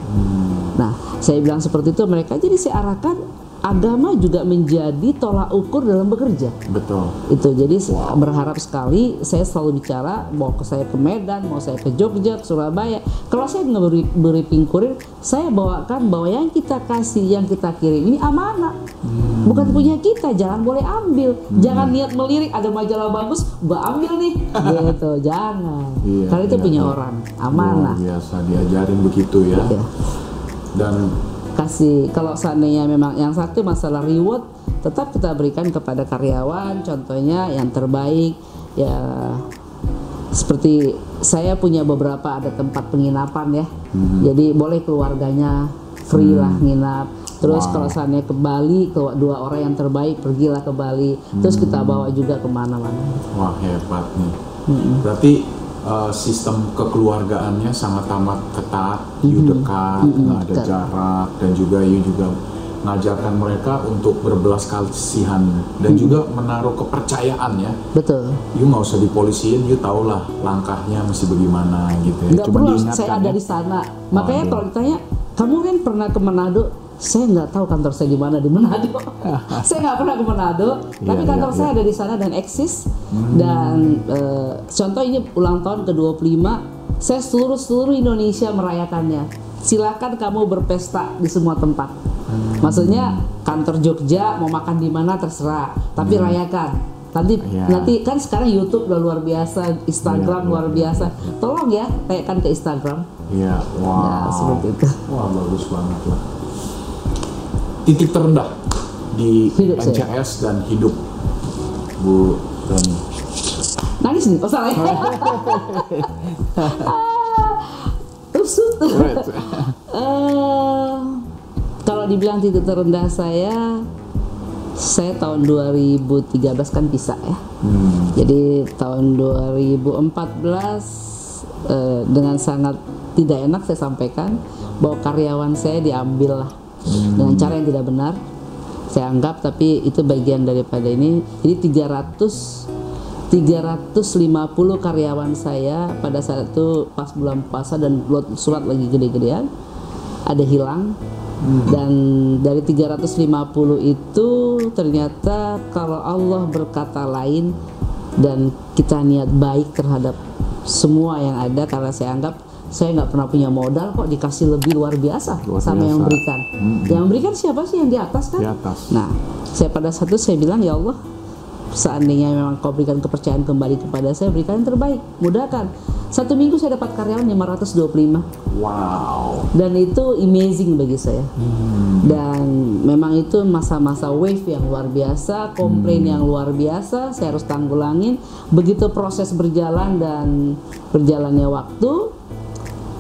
Speaker 1: Nah, saya bilang seperti itu mereka jadi saya arahkan agama juga menjadi tolak ukur dalam bekerja.
Speaker 2: Betul.
Speaker 1: Itu jadi
Speaker 2: Wow.
Speaker 1: berharap sekali saya selalu bicara mau ke saya ke Medan, mau saya ke Jogja, ke Surabaya. Kalau saya ngeberi briefing kurir, saya bawakan bahwa yang kita kasih, yang kita kirim ini amanah.
Speaker 2: Hmm.
Speaker 1: Bukan punya kita, jangan boleh ambil. Jangan niat melirik ada majalah bagus, gua ambil nih. gitu, jangan.
Speaker 2: Iya,
Speaker 1: Karena itu
Speaker 2: iya,
Speaker 1: punya
Speaker 2: iya.
Speaker 1: orang, amanah.
Speaker 2: Luar biasa diajarin begitu ya.
Speaker 1: Ya.
Speaker 2: Dan
Speaker 1: kasih. Kalau seandainya memang yang satu masalah reward tetap kita berikan kepada karyawan contohnya yang terbaik. Ya seperti saya punya beberapa ada tempat penginapan ya. Jadi boleh keluarganya free lah nginap. Terus
Speaker 2: Wow.
Speaker 1: kalau seandainya ke Bali ke dua orang yang terbaik pergilah ke Bali. Terus kita bawa juga ke mana-mana.
Speaker 2: Wah hebat nih. Berarti uh, sistem kekeluargaannya sangat amat ketat, you dekat, nggak ada jarak, dan juga you juga mengajarkan mereka untuk berbelas kasihan dan juga menaruh kepercayaan ya.
Speaker 1: Betul.
Speaker 2: You nggak usah dipolisiin, you tau lah langkahnya mesti bagaimana gitu ya.
Speaker 1: Nggak
Speaker 2: Cuma
Speaker 1: perlu saya ada
Speaker 2: ya.
Speaker 1: di sana. Makanya
Speaker 2: Waduh.
Speaker 1: kalau ditanya, kamu kan pernah ke Manado? Saya nggak tahu kantor saya di mana di Manado. saya nggak pernah ke Manado, tapi
Speaker 2: Iya,
Speaker 1: kantor
Speaker 2: iya,
Speaker 1: saya
Speaker 2: iya.
Speaker 1: ada di sana dan eksis. Dan eh, contoh ini ulang tahun ke-25, saya seluruh seluruh Indonesia merayakannya. Silakan kamu berpesta di semua tempat. Maksudnya kantor Jogja mau makan di mana terserah, tapi rayakan. Nanti
Speaker 2: Iya.
Speaker 1: nanti kan sekarang YouTube udah luar biasa, Instagram
Speaker 2: Iya,
Speaker 1: luar
Speaker 2: iya,
Speaker 1: biasa. Tolong ya, kayakan ke Instagram.
Speaker 2: Iya, wow.
Speaker 1: Ya, seperti itu.
Speaker 2: Wah, bagus banget lah. Titik terendah di
Speaker 1: Hidup saya.
Speaker 2: Dan hidup Bu Rani.
Speaker 1: Nangis nih, oh salah ya. Ah, Usut. Eh, kalau dibilang titik terendah saya, saya tahun 2013 kan pisah ya.
Speaker 2: Hmm.
Speaker 1: Jadi tahun 2014 eh, dengan sangat tidak enak saya sampaikan bahwa karyawan saya diambil lah dengan cara yang tidak benar. Saya anggap tapi itu bagian daripada ini. Jadi 300 350 karyawan saya pada saat itu pas bulan puasa dan surat lagi gede-gedean ada hilang dan dari 350 itu ternyata kalau Allah berkata lain dan kita niat baik terhadap semua yang ada karena saya anggap saya nggak pernah punya modal kok dikasih lebih luar biasa
Speaker 2: Luar
Speaker 1: sama yang
Speaker 2: biasa.
Speaker 1: memberikan. Yang memberikan siapa sih yang di atas kan?
Speaker 2: Di atas.
Speaker 1: nah saya pada satu saya bilang ya Allah seandainya memang kau berikan kepercayaan kembali kepada saya berikan yang terbaik mudahkan. Satu minggu saya dapat karyawan 525
Speaker 2: Wow.
Speaker 1: dan itu amazing bagi saya. Dan memang itu masa-masa wave yang luar biasa komplain yang luar biasa saya harus tanggulangin. Begitu proses berjalan dan berjalannya waktu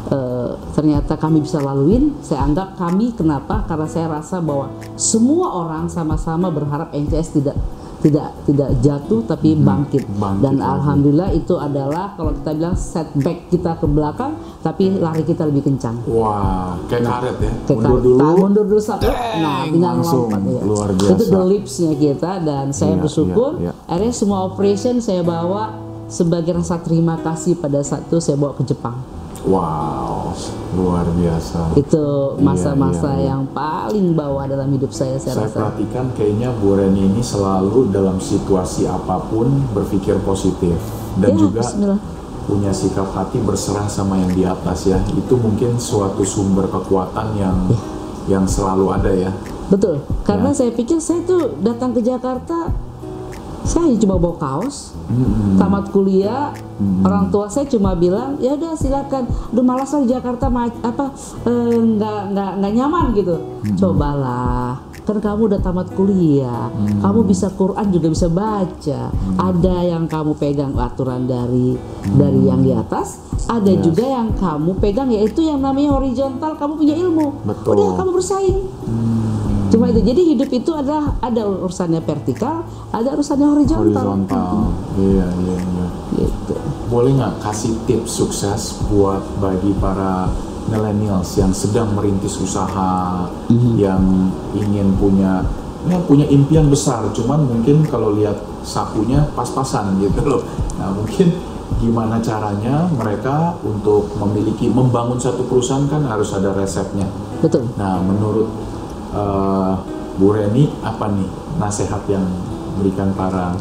Speaker 1: eh, ternyata kami bisa laluin saya anggap kami kenapa karena saya rasa bahwa semua orang sama-sama berharap NCS tidak tidak tidak jatuh tapi bangkit,
Speaker 2: bangkit
Speaker 1: dan
Speaker 2: lagi.
Speaker 1: alhamdulillah itu adalah kalau kita bilang setback kita ke belakang tapi lari kita lebih kencang
Speaker 2: Wah, kayak karet ya.
Speaker 1: Ke
Speaker 2: Mundur dulu.
Speaker 1: tak, mundur dulu satu nah tinggal
Speaker 2: langsung.
Speaker 1: lompat ya.
Speaker 2: Luar
Speaker 1: itu
Speaker 2: biasa.
Speaker 1: the lipsnya kita dan saya
Speaker 2: Iya,
Speaker 1: bersyukur
Speaker 2: iya, iya.
Speaker 1: akhirnya semua operation saya bawa sebagai rasa terima kasih pada saat itu saya bawa ke Jepang
Speaker 2: Wow, luar biasa.
Speaker 1: itu masa-masa
Speaker 2: iya, iya.
Speaker 1: yang paling bawah dalam hidup saya saya,
Speaker 2: Saya
Speaker 1: rasa
Speaker 2: perhatikan kayaknya Bu Reni ini selalu dalam situasi apa pun berpikir positif dan
Speaker 1: Ya,
Speaker 2: juga
Speaker 1: bismillah.
Speaker 2: punya sikap hati berserah sama yang di atas ya. Itu mungkin suatu sumber kekuatan yang
Speaker 1: Ya.
Speaker 2: yang selalu ada ya.
Speaker 1: betul karena
Speaker 2: Ya.
Speaker 1: saya pikir saya tuh datang ke Jakarta saya hanya cuma bawa kaos. Tamat kuliah orang tua saya cuma bilang ya udah silakan. Udah malas lah di Jakarta ma- apa eh, nggak nggak nggak nyaman gitu. Cobalah kan kamu udah tamat kuliah. Kamu bisa Quran juga bisa baca. Ada yang kamu pegang aturan dari dari yang di atas ada
Speaker 2: Yes.
Speaker 1: juga yang kamu pegang yaitu yang namanya horizontal. Kamu punya ilmu.
Speaker 2: Betul.
Speaker 1: udah kamu bersaing Cuma itu. Jadi hidup itu adalah ada urusannya vertikal, ada urusannya horizontal.
Speaker 2: Horizontal. Iya, iya, iya.
Speaker 1: Gitu.
Speaker 2: Boleh nggak kasih tips sukses buat bagi para millennials yang sedang merintis usaha, yang ingin punya ya punya impian besar, cuman mungkin kalau lihat sapunya pas-pasan gitu loh. Nah mungkin gimana caranya mereka untuk memiliki membangun satu perusahaan kan harus ada resepnya.
Speaker 1: Betul.
Speaker 2: Nah menurut eh, Bu Reni apa nih nasihat yang berikan para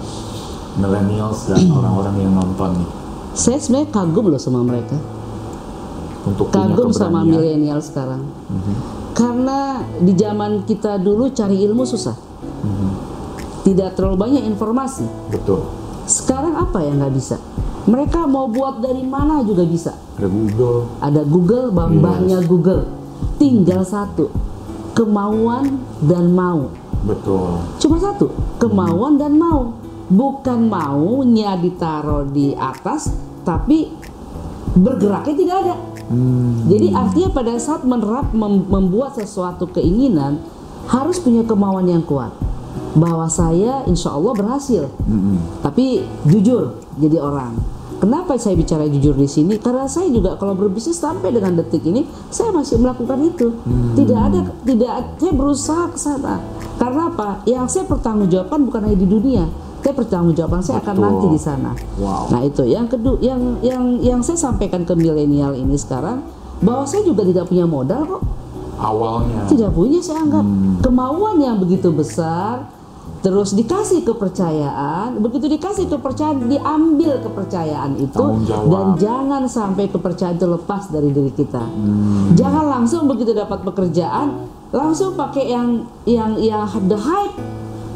Speaker 2: millennials dan orang-orang yang nonton nih
Speaker 1: Saya sebenarnya kagum loh sama mereka.
Speaker 2: untuk
Speaker 1: Kagum sama milenial sekarang. Karena di zaman kita dulu cari ilmu susah. Tidak terlalu banyak informasi.
Speaker 2: Betul.
Speaker 1: Sekarang apa yang nggak bisa? Mereka mau buat dari mana juga bisa.
Speaker 2: Ada Google.
Speaker 1: Ada Google, bambahnya Google. Tinggal satu, kemauan dan mau.
Speaker 2: Betul.
Speaker 1: Cuma satu, kemauan dan mau. Bukan maunya ditaruh di atas, tapi bergeraknya tidak ada. Jadi artinya pada saat menerap mem- membuat sesuatu keinginan harus punya kemauan yang kuat. Bahwa saya insya Allah berhasil. Tapi jujur jadi orang. Kenapa saya bicara jujur di sini? Karena saya juga kalau berbisnis sampai dengan detik ini saya masih melakukan itu. Tidak ada tidak saya berusaha ke sana. Karena apa? Yang saya pertanggungjawabkan bukan hanya di dunia. Saya pertanggungjawaban saya akan
Speaker 2: Betul.
Speaker 1: nanti di sana.
Speaker 2: Wow.
Speaker 1: Nah itu yang kedua yang yang yang saya sampaikan ke milenial ini sekarang bahwa saya juga tidak punya modal kok
Speaker 2: Awalnya.
Speaker 1: tidak punya saya anggap kemauan yang begitu besar terus dikasih kepercayaan. Begitu dikasih kepercayaan diambil kepercayaan itu. Dan jangan sampai kepercayaan itu lepas dari diri kita. Jangan langsung begitu dapat pekerjaan langsung pakai yang yang yang the hype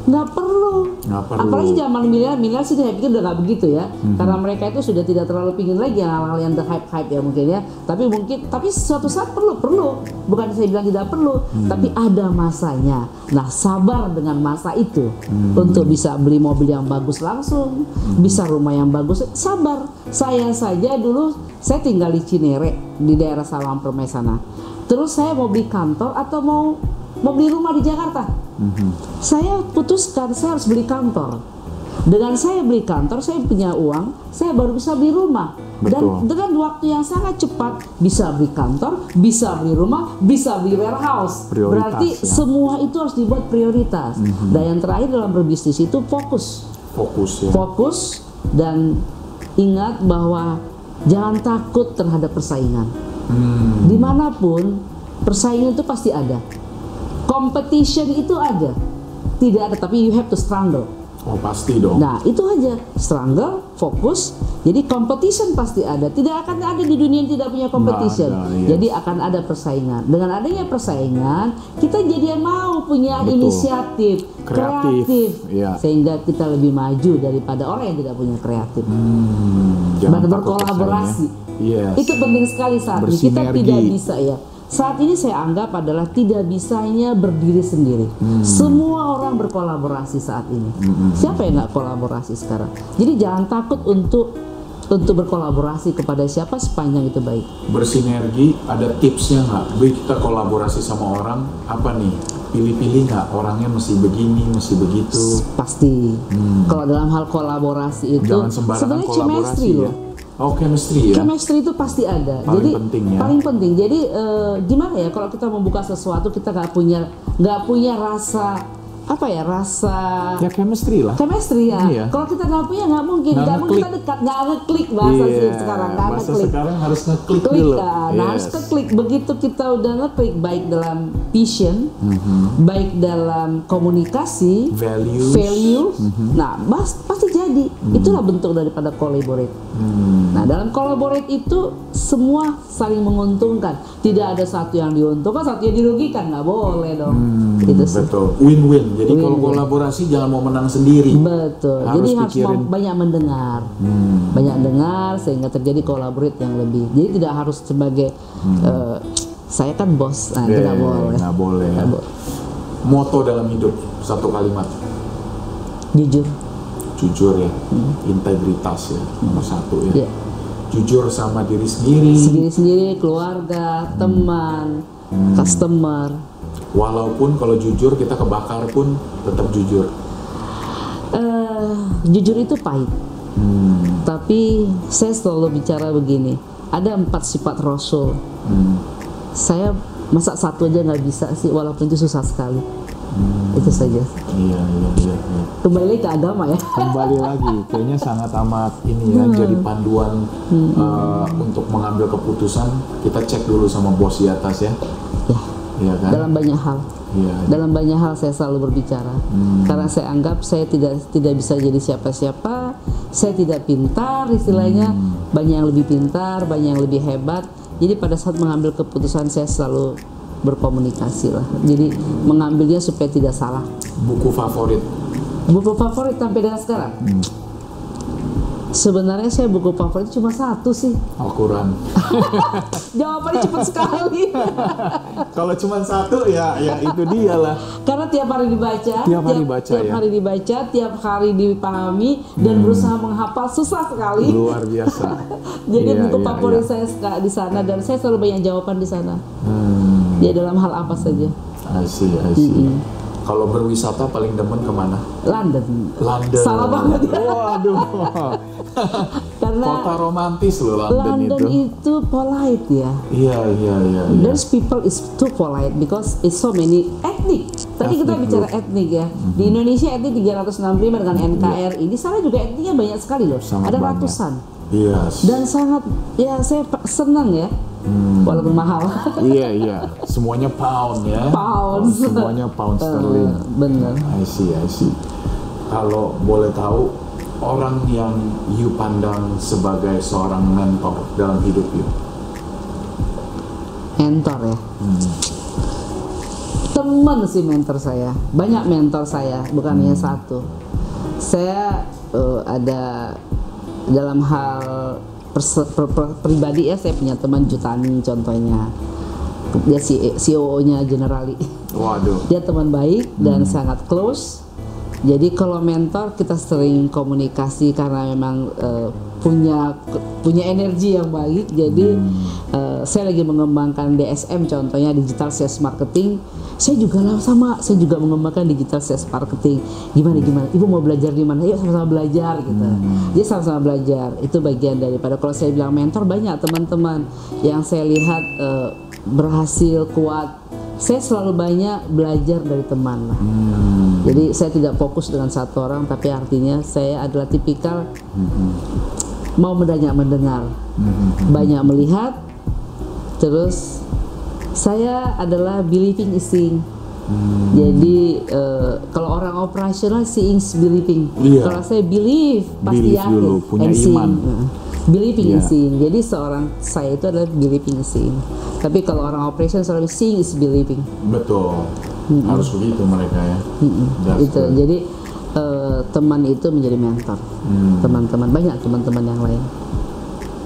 Speaker 1: nggak perlu.
Speaker 2: Nggak perlu.
Speaker 1: apalagi zaman milenial milenial sih saya pikir udah nggak begitu ya. Karena mereka itu sudah tidak terlalu pingin lagi hal-hal yang the hype hype ya mungkin ya. Tapi mungkin tapi suatu saat perlu perlu. Bukan saya bilang tidak perlu tapi ada masanya. Nah sabar dengan masa itu. Untuk bisa beli mobil yang bagus langsung bisa rumah yang bagus sabar. Saya saja dulu saya tinggal di Cinere di daerah Sawang Permai sana. Terus saya mau beli kantor atau mau mau beli rumah di Jakarta saya putuskan saya harus beli kantor. Dengan saya beli kantor, saya punya uang, saya baru bisa beli rumah. Dan
Speaker 2: Betul.
Speaker 1: dengan waktu yang sangat cepat bisa beli kantor, bisa beli rumah, bisa beli warehouse.
Speaker 2: Prioritas,
Speaker 1: Berarti
Speaker 2: ya.
Speaker 1: semua itu harus dibuat prioritas. Dan yang terakhir dalam berbisnis itu fokus.
Speaker 2: Fokus ya.
Speaker 1: Fokus dan ingat bahwa jangan takut terhadap persaingan.
Speaker 2: Hmm.
Speaker 1: Di mana pun persaingan itu pasti ada. Competition itu ada. Tidak ada, tapi you have to struggle.
Speaker 2: Oh pasti dong.
Speaker 1: Nah, itu aja. Struggle, fokus. Jadi competition pasti ada. Tidak akan ada di dunia yang tidak punya competition.
Speaker 2: Nggak ada, yes.
Speaker 1: Jadi akan ada persaingan. Dengan adanya persaingan, kita jadi mau punya
Speaker 2: Betul.
Speaker 1: inisiatif,
Speaker 2: Kreatif,
Speaker 1: kreatif,
Speaker 2: iya.
Speaker 1: sehingga kita lebih maju daripada orang yang tidak punya kreatif.
Speaker 2: Hmm,
Speaker 1: berkolaborasi.
Speaker 2: ya. Yes.
Speaker 1: Itu penting sekali saat ini. Kita tidak bisa ya. Saat ini saya anggap adalah tidak bisanya berdiri sendiri.
Speaker 2: Hmm.
Speaker 1: Semua orang berkolaborasi saat ini. Siapa yang nggak kolaborasi sekarang? Jadi jangan takut untuk untuk berkolaborasi kepada siapa sepanjang itu baik.
Speaker 2: bersinergi ada tipsnya nggak? Boy kita kolaborasi sama orang apa nih? Pilih-pilih nggak orangnya mesti begini, mesti begitu.
Speaker 1: Pasti. Kalau dalam hal kolaborasi itu
Speaker 2: Hmm.
Speaker 1: Sebenarnya chemistry
Speaker 2: ya.
Speaker 1: loh.
Speaker 2: Oh chemistry ya.
Speaker 1: Chemistry itu pasti ada.
Speaker 2: Paling
Speaker 1: Jadi
Speaker 2: penting ya.
Speaker 1: paling penting. Jadi eh, gimana ya kalau kita membuka sesuatu kita nggak punya nggak punya rasa apa ya rasa
Speaker 2: Ya chemistry lah.
Speaker 1: chemistry ya.
Speaker 2: Iya.
Speaker 1: Kalau kita nggak punya nggak mungkin,
Speaker 2: Nggak
Speaker 1: mungkin kita
Speaker 2: ngeklik.
Speaker 1: dekat, nggak ngeklik bahasa sih
Speaker 2: Iya,
Speaker 1: sekarang nggak
Speaker 2: bahasa
Speaker 1: ngeklik.
Speaker 2: sekarang harus ngeklik
Speaker 1: Klik
Speaker 2: dulu.
Speaker 1: kan, nah harus
Speaker 2: Yes.
Speaker 1: keklik. Begitu kita udah ngeklik baik dalam vision,
Speaker 2: Mhm.
Speaker 1: baik dalam komunikasi,
Speaker 2: Values.
Speaker 1: value,
Speaker 2: Mhm.
Speaker 1: nah mas pasti jadi. Itulah bentuk daripada collaborate.
Speaker 2: Hmm.
Speaker 1: Nah, dalam collaborate itu semua saling menguntungkan. Tidak ada satu yang diuntungkan, satu yang dirugikan, nggak boleh dong. Itu sih.
Speaker 2: Hmm, Betul. Win-win. Jadi kalau
Speaker 1: Win-win.
Speaker 2: kolaborasi jangan mau menang sendiri.
Speaker 1: Betul.
Speaker 2: Harus
Speaker 1: Jadi harus
Speaker 2: pikirin.
Speaker 1: banyak mendengar,
Speaker 2: Hmm.
Speaker 1: banyak dengar sehingga terjadi collaborate yang lebih. Jadi tidak harus sebagai eh, saya kan bos, nah, itu
Speaker 2: Eh,
Speaker 1: nggak boleh.
Speaker 2: nggak boleh. ya.
Speaker 1: Boleh.
Speaker 2: Moto dalam hidup satu kalimat.
Speaker 1: Jujur,
Speaker 2: Jujur ya. Integritas ya. Nomor satu ya.
Speaker 1: Hmm. Iya.
Speaker 2: Jujur sama diri sendiri.
Speaker 1: sendiri-sendiri, keluarga, teman,
Speaker 2: Hmm.
Speaker 1: customer.
Speaker 2: Walaupun kalau jujur kita kebakar pun tetap jujur.
Speaker 1: Eh, jujur itu pahit.
Speaker 2: Hmm.
Speaker 1: Tapi saya selalu bicara begini, ada empat sifat Rasul.
Speaker 2: Hmm.
Speaker 1: Saya masa satu aja nggak bisa sih, walaupun itu susah sekali. Itu saja.
Speaker 2: Iya, iya, iya, iya.
Speaker 1: Kembali ke agama ya.
Speaker 2: Kembali lagi, kayaknya sangat amat ini ya, jadi panduan uh, untuk mengambil keputusan. Kita cek dulu sama bos di atas ya,
Speaker 1: ya,
Speaker 2: iya kan?
Speaker 1: dalam banyak hal.
Speaker 2: Iya.
Speaker 1: Dalam banyak hal saya selalu berbicara. Karena saya anggap saya tidak tidak bisa jadi siapa-siapa. Saya tidak pintar istilahnya. Banyak yang lebih pintar, banyak yang lebih hebat. Jadi pada saat mengambil keputusan saya selalu berkomunikasi lah. Jadi mengambilnya supaya tidak salah.
Speaker 2: Buku favorit.
Speaker 1: Buku favorit sampai dengan sekarang. Sebenarnya saya buku favorit cuma satu sih.
Speaker 2: Al-Quran.
Speaker 1: Jawabannya cepat sekali.
Speaker 2: Kalau cuma satu ya, ya itu dia lah.
Speaker 1: Karena tiap hari dibaca,
Speaker 2: Tiap hari baca,
Speaker 1: tiap
Speaker 2: ya. Hmm.
Speaker 1: hari dibaca, tiap hari dipahami dan berusaha menghafal susah sekali.
Speaker 2: Luar biasa.
Speaker 1: Jadi
Speaker 2: Iya,
Speaker 1: buku
Speaker 2: iya,
Speaker 1: favorit
Speaker 2: iya.
Speaker 1: saya suka di sana dan saya selalu banyak jawaban di sana.
Speaker 2: Hmm,
Speaker 1: Ya dalam hal apa saja.
Speaker 2: I see, I see. Kalau berwisata paling demen ke mana?
Speaker 1: London.
Speaker 2: London.
Speaker 1: Salah banget ya.
Speaker 2: Waduh.
Speaker 1: karena
Speaker 2: Kota romantis loh London,
Speaker 1: London
Speaker 2: itu.
Speaker 1: itu polite ya.
Speaker 2: Iya, iya, iya. iya.
Speaker 1: Those people is too polite because it's so many ethnic. Tadi kita
Speaker 2: Ethnic
Speaker 1: bicara
Speaker 2: group.
Speaker 1: etnik ya. Di Indonesia etnik 365 dengan NKRI. Di sana juga etniknya banyak sekali loh.
Speaker 2: Sangat
Speaker 1: Ada
Speaker 2: banyak.
Speaker 1: ratusan.
Speaker 2: Yes.
Speaker 1: Dan sangat ya saya senang ya. Walaupun mahal.
Speaker 2: iya, iya. Semuanya pound ya.
Speaker 1: Pounds.
Speaker 2: Semuanya pound sterling.
Speaker 1: Bener.
Speaker 2: I see, I see. Kalau boleh tahu, orang yang you pandang sebagai seorang mentor dalam hidup you.
Speaker 1: Mentor ya. Teman sih mentor saya. Banyak mentor saya, bukan hanya satu. Saya eh, ada dalam hal perse- per- per- pribadi ya, saya punya teman Jutani contohnya. Dia CEO-nya Generali.
Speaker 2: Waduh.
Speaker 1: Dia teman baik dan sangat close. Jadi kalau mentor kita sering komunikasi karena memang eh, punya punya energi yang baik. Jadi eh, saya lagi mengembangkan DSM contohnya digital sales marketing. Saya juga lah sama, saya juga mengembangkan digital sales marketing. Gimana gimana? Ibu mau belajar di mana? Yuk sama-sama belajar gitu. Dia sama-sama belajar. Itu bagian daripada kalau saya bilang mentor banyak teman-teman yang saya lihat eh, berhasil kuat. Saya selalu banyak belajar dari teman lah. Jadi saya tidak fokus dengan satu orang, tapi artinya saya adalah tipikal mau banyak mendengar, banyak melihat, terus saya adalah believing is seeing. Jadi eh, kalau orang operasional seeing is believing.
Speaker 2: Iya.
Speaker 1: Kalau saya believe pasti
Speaker 2: Believe
Speaker 1: yakin.
Speaker 2: dulu, punya
Speaker 1: and
Speaker 2: iman.
Speaker 1: Heeh. Believing is
Speaker 2: Iya.
Speaker 1: seeing. Jadi seorang saya itu adalah believing is seeing. Tapi kalau orang operation selalu seeing is believing.
Speaker 2: Betul. Harus begitu mereka ya. That's
Speaker 1: itu
Speaker 2: good.
Speaker 1: jadi eh, teman itu menjadi mentor
Speaker 2: Hmm.
Speaker 1: teman-teman banyak teman-teman yang lain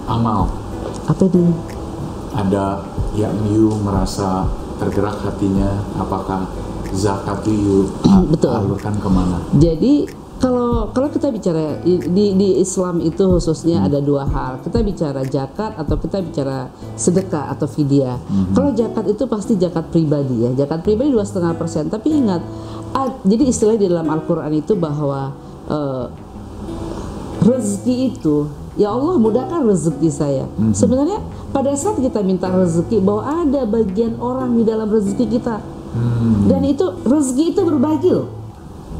Speaker 2: Amal.
Speaker 1: apa itu
Speaker 2: ada yang you merasa tergerak hatinya apakah zakat itu a-
Speaker 1: Betul.
Speaker 2: alurkan ke mana?
Speaker 1: Jadi kalau kalau kita bicara di di Islam itu khususnya ada dua hal. Kita bicara zakat atau kita bicara sedekah atau fidyah. Kalau zakat itu pasti zakat pribadi ya. Zakat pribadi dua setengah persen. Tapi ingat ad- jadi istilah di dalam Al-Quran itu bahwa eh, rezeki itu ya Allah mudahkan rezeki saya. Sebenarnya pada saat kita minta rezeki bahwa ada bagian orang di dalam rezeki kita. Dan itu rezeki itu berbagi loh.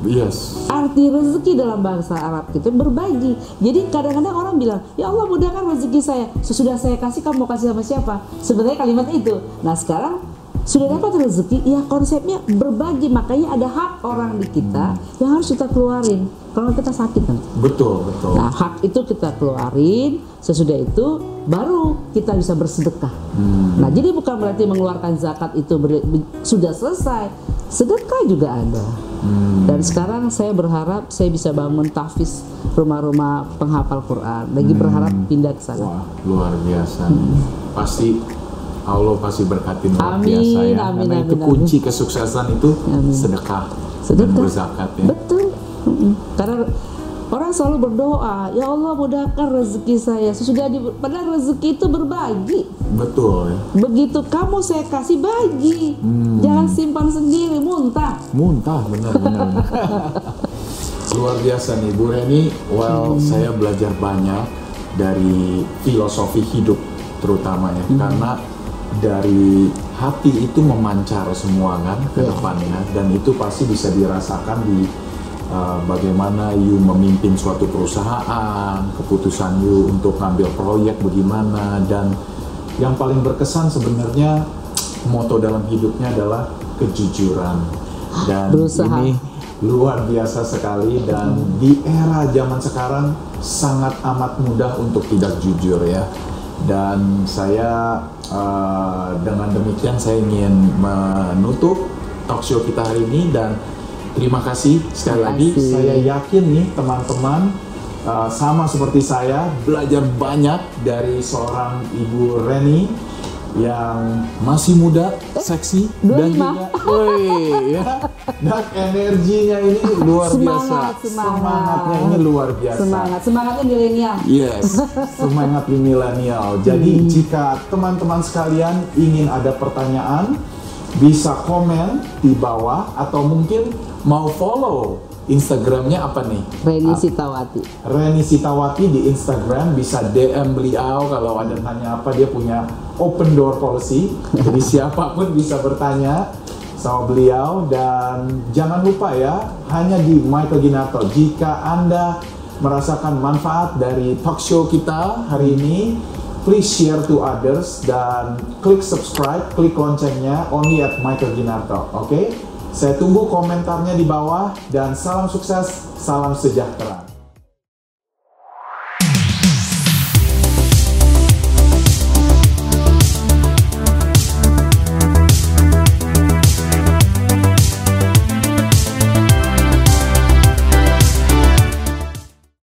Speaker 2: Yes.
Speaker 1: Arti rezeki dalam bahasa Arab itu berbagi. Jadi kadang-kadang orang bilang ya Allah mudahkan rezeki saya. Sesudah saya kasih kamu mau kasih sama siapa? Sebenarnya kalimat itu. Nah sekarang sudah dapat rezeki ya konsepnya berbagi makanya ada hak orang di kita yang harus kita keluarin kalau kita sakit nanti
Speaker 2: betul betul
Speaker 1: Nah, hak itu kita keluarin, sesudah itu baru kita bisa bersedekah. Nah, jadi bukan berarti mengeluarkan zakat itu ber- be- sudah selesai. Sedekah juga ada. Dan sekarang saya berharap saya bisa bangun tahfiz rumah-rumah penghafal Quran. Lagi berharap pindah ke sana.
Speaker 2: wah luar biasa pasti Allah pasti berkatin luar
Speaker 1: Amin,
Speaker 2: biasa ya
Speaker 1: amin,
Speaker 2: karena itu
Speaker 1: amin,
Speaker 2: kunci kesuksesan itu
Speaker 1: Amin.
Speaker 2: sedekah, dan
Speaker 1: Sedekah.
Speaker 2: berzakat ya
Speaker 1: Betul. Karena orang selalu berdoa, ya Allah mudahkan rezeki saya. Sesudah di, padahal rezeki itu berbagi.
Speaker 2: betul ya
Speaker 1: Begitu kamu saya kasih bagi, jangan simpan sendiri muntah.
Speaker 2: muntah benar-benar luar biasa nih Bu Reni well saya belajar banyak dari filosofi hidup terutama ya karena dari hati itu memancar semua kan ke
Speaker 1: Iya.
Speaker 2: depannya. Dan itu pasti bisa dirasakan di uh, bagaimana you memimpin suatu perusahaan keputusan you untuk ngambil proyek bagaimana. Dan yang paling berkesan sebenarnya moto dalam hidupnya adalah kejujuran. Dan
Speaker 1: Berusaha.
Speaker 2: ini luar biasa sekali. Dan di era zaman sekarang sangat amat mudah untuk tidak jujur ya dan saya eh, dengan demikian saya ingin menutup talk show kita hari ini dan terima kasih sekali
Speaker 1: Terima
Speaker 2: lagi
Speaker 1: kasih.
Speaker 2: saya yakin nih teman-teman eh, sama seperti saya belajar banyak dari seorang ibu Reni yang masih muda, seksi dan
Speaker 1: 25.
Speaker 2: juga Woi, ya. Dan energinya ini luar biasa.
Speaker 1: Semangat, semangat.
Speaker 2: Semangatnya ini luar biasa.
Speaker 1: Semangat, semangatnya milenial.
Speaker 2: Yes, semangat milenial. Jadi jika teman-teman sekalian ingin ada pertanyaan, bisa komen di bawah atau mungkin mau follow Instagramnya apa nih?
Speaker 1: Reni Sitawati.
Speaker 2: Reni Sitawati di Instagram bisa DM beliau kalau ada tanya apa dia punya open door policy jadi siapa pun bisa bertanya sama beliau dan jangan lupa ya hanya di Michael Ginato jika anda merasakan manfaat dari talk show kita hari ini please share to others dan klik subscribe klik loncengnya only at Michael Ginato oke okay? Saya tunggu komentarnya di bawah dan salam sukses, salam sejahtera.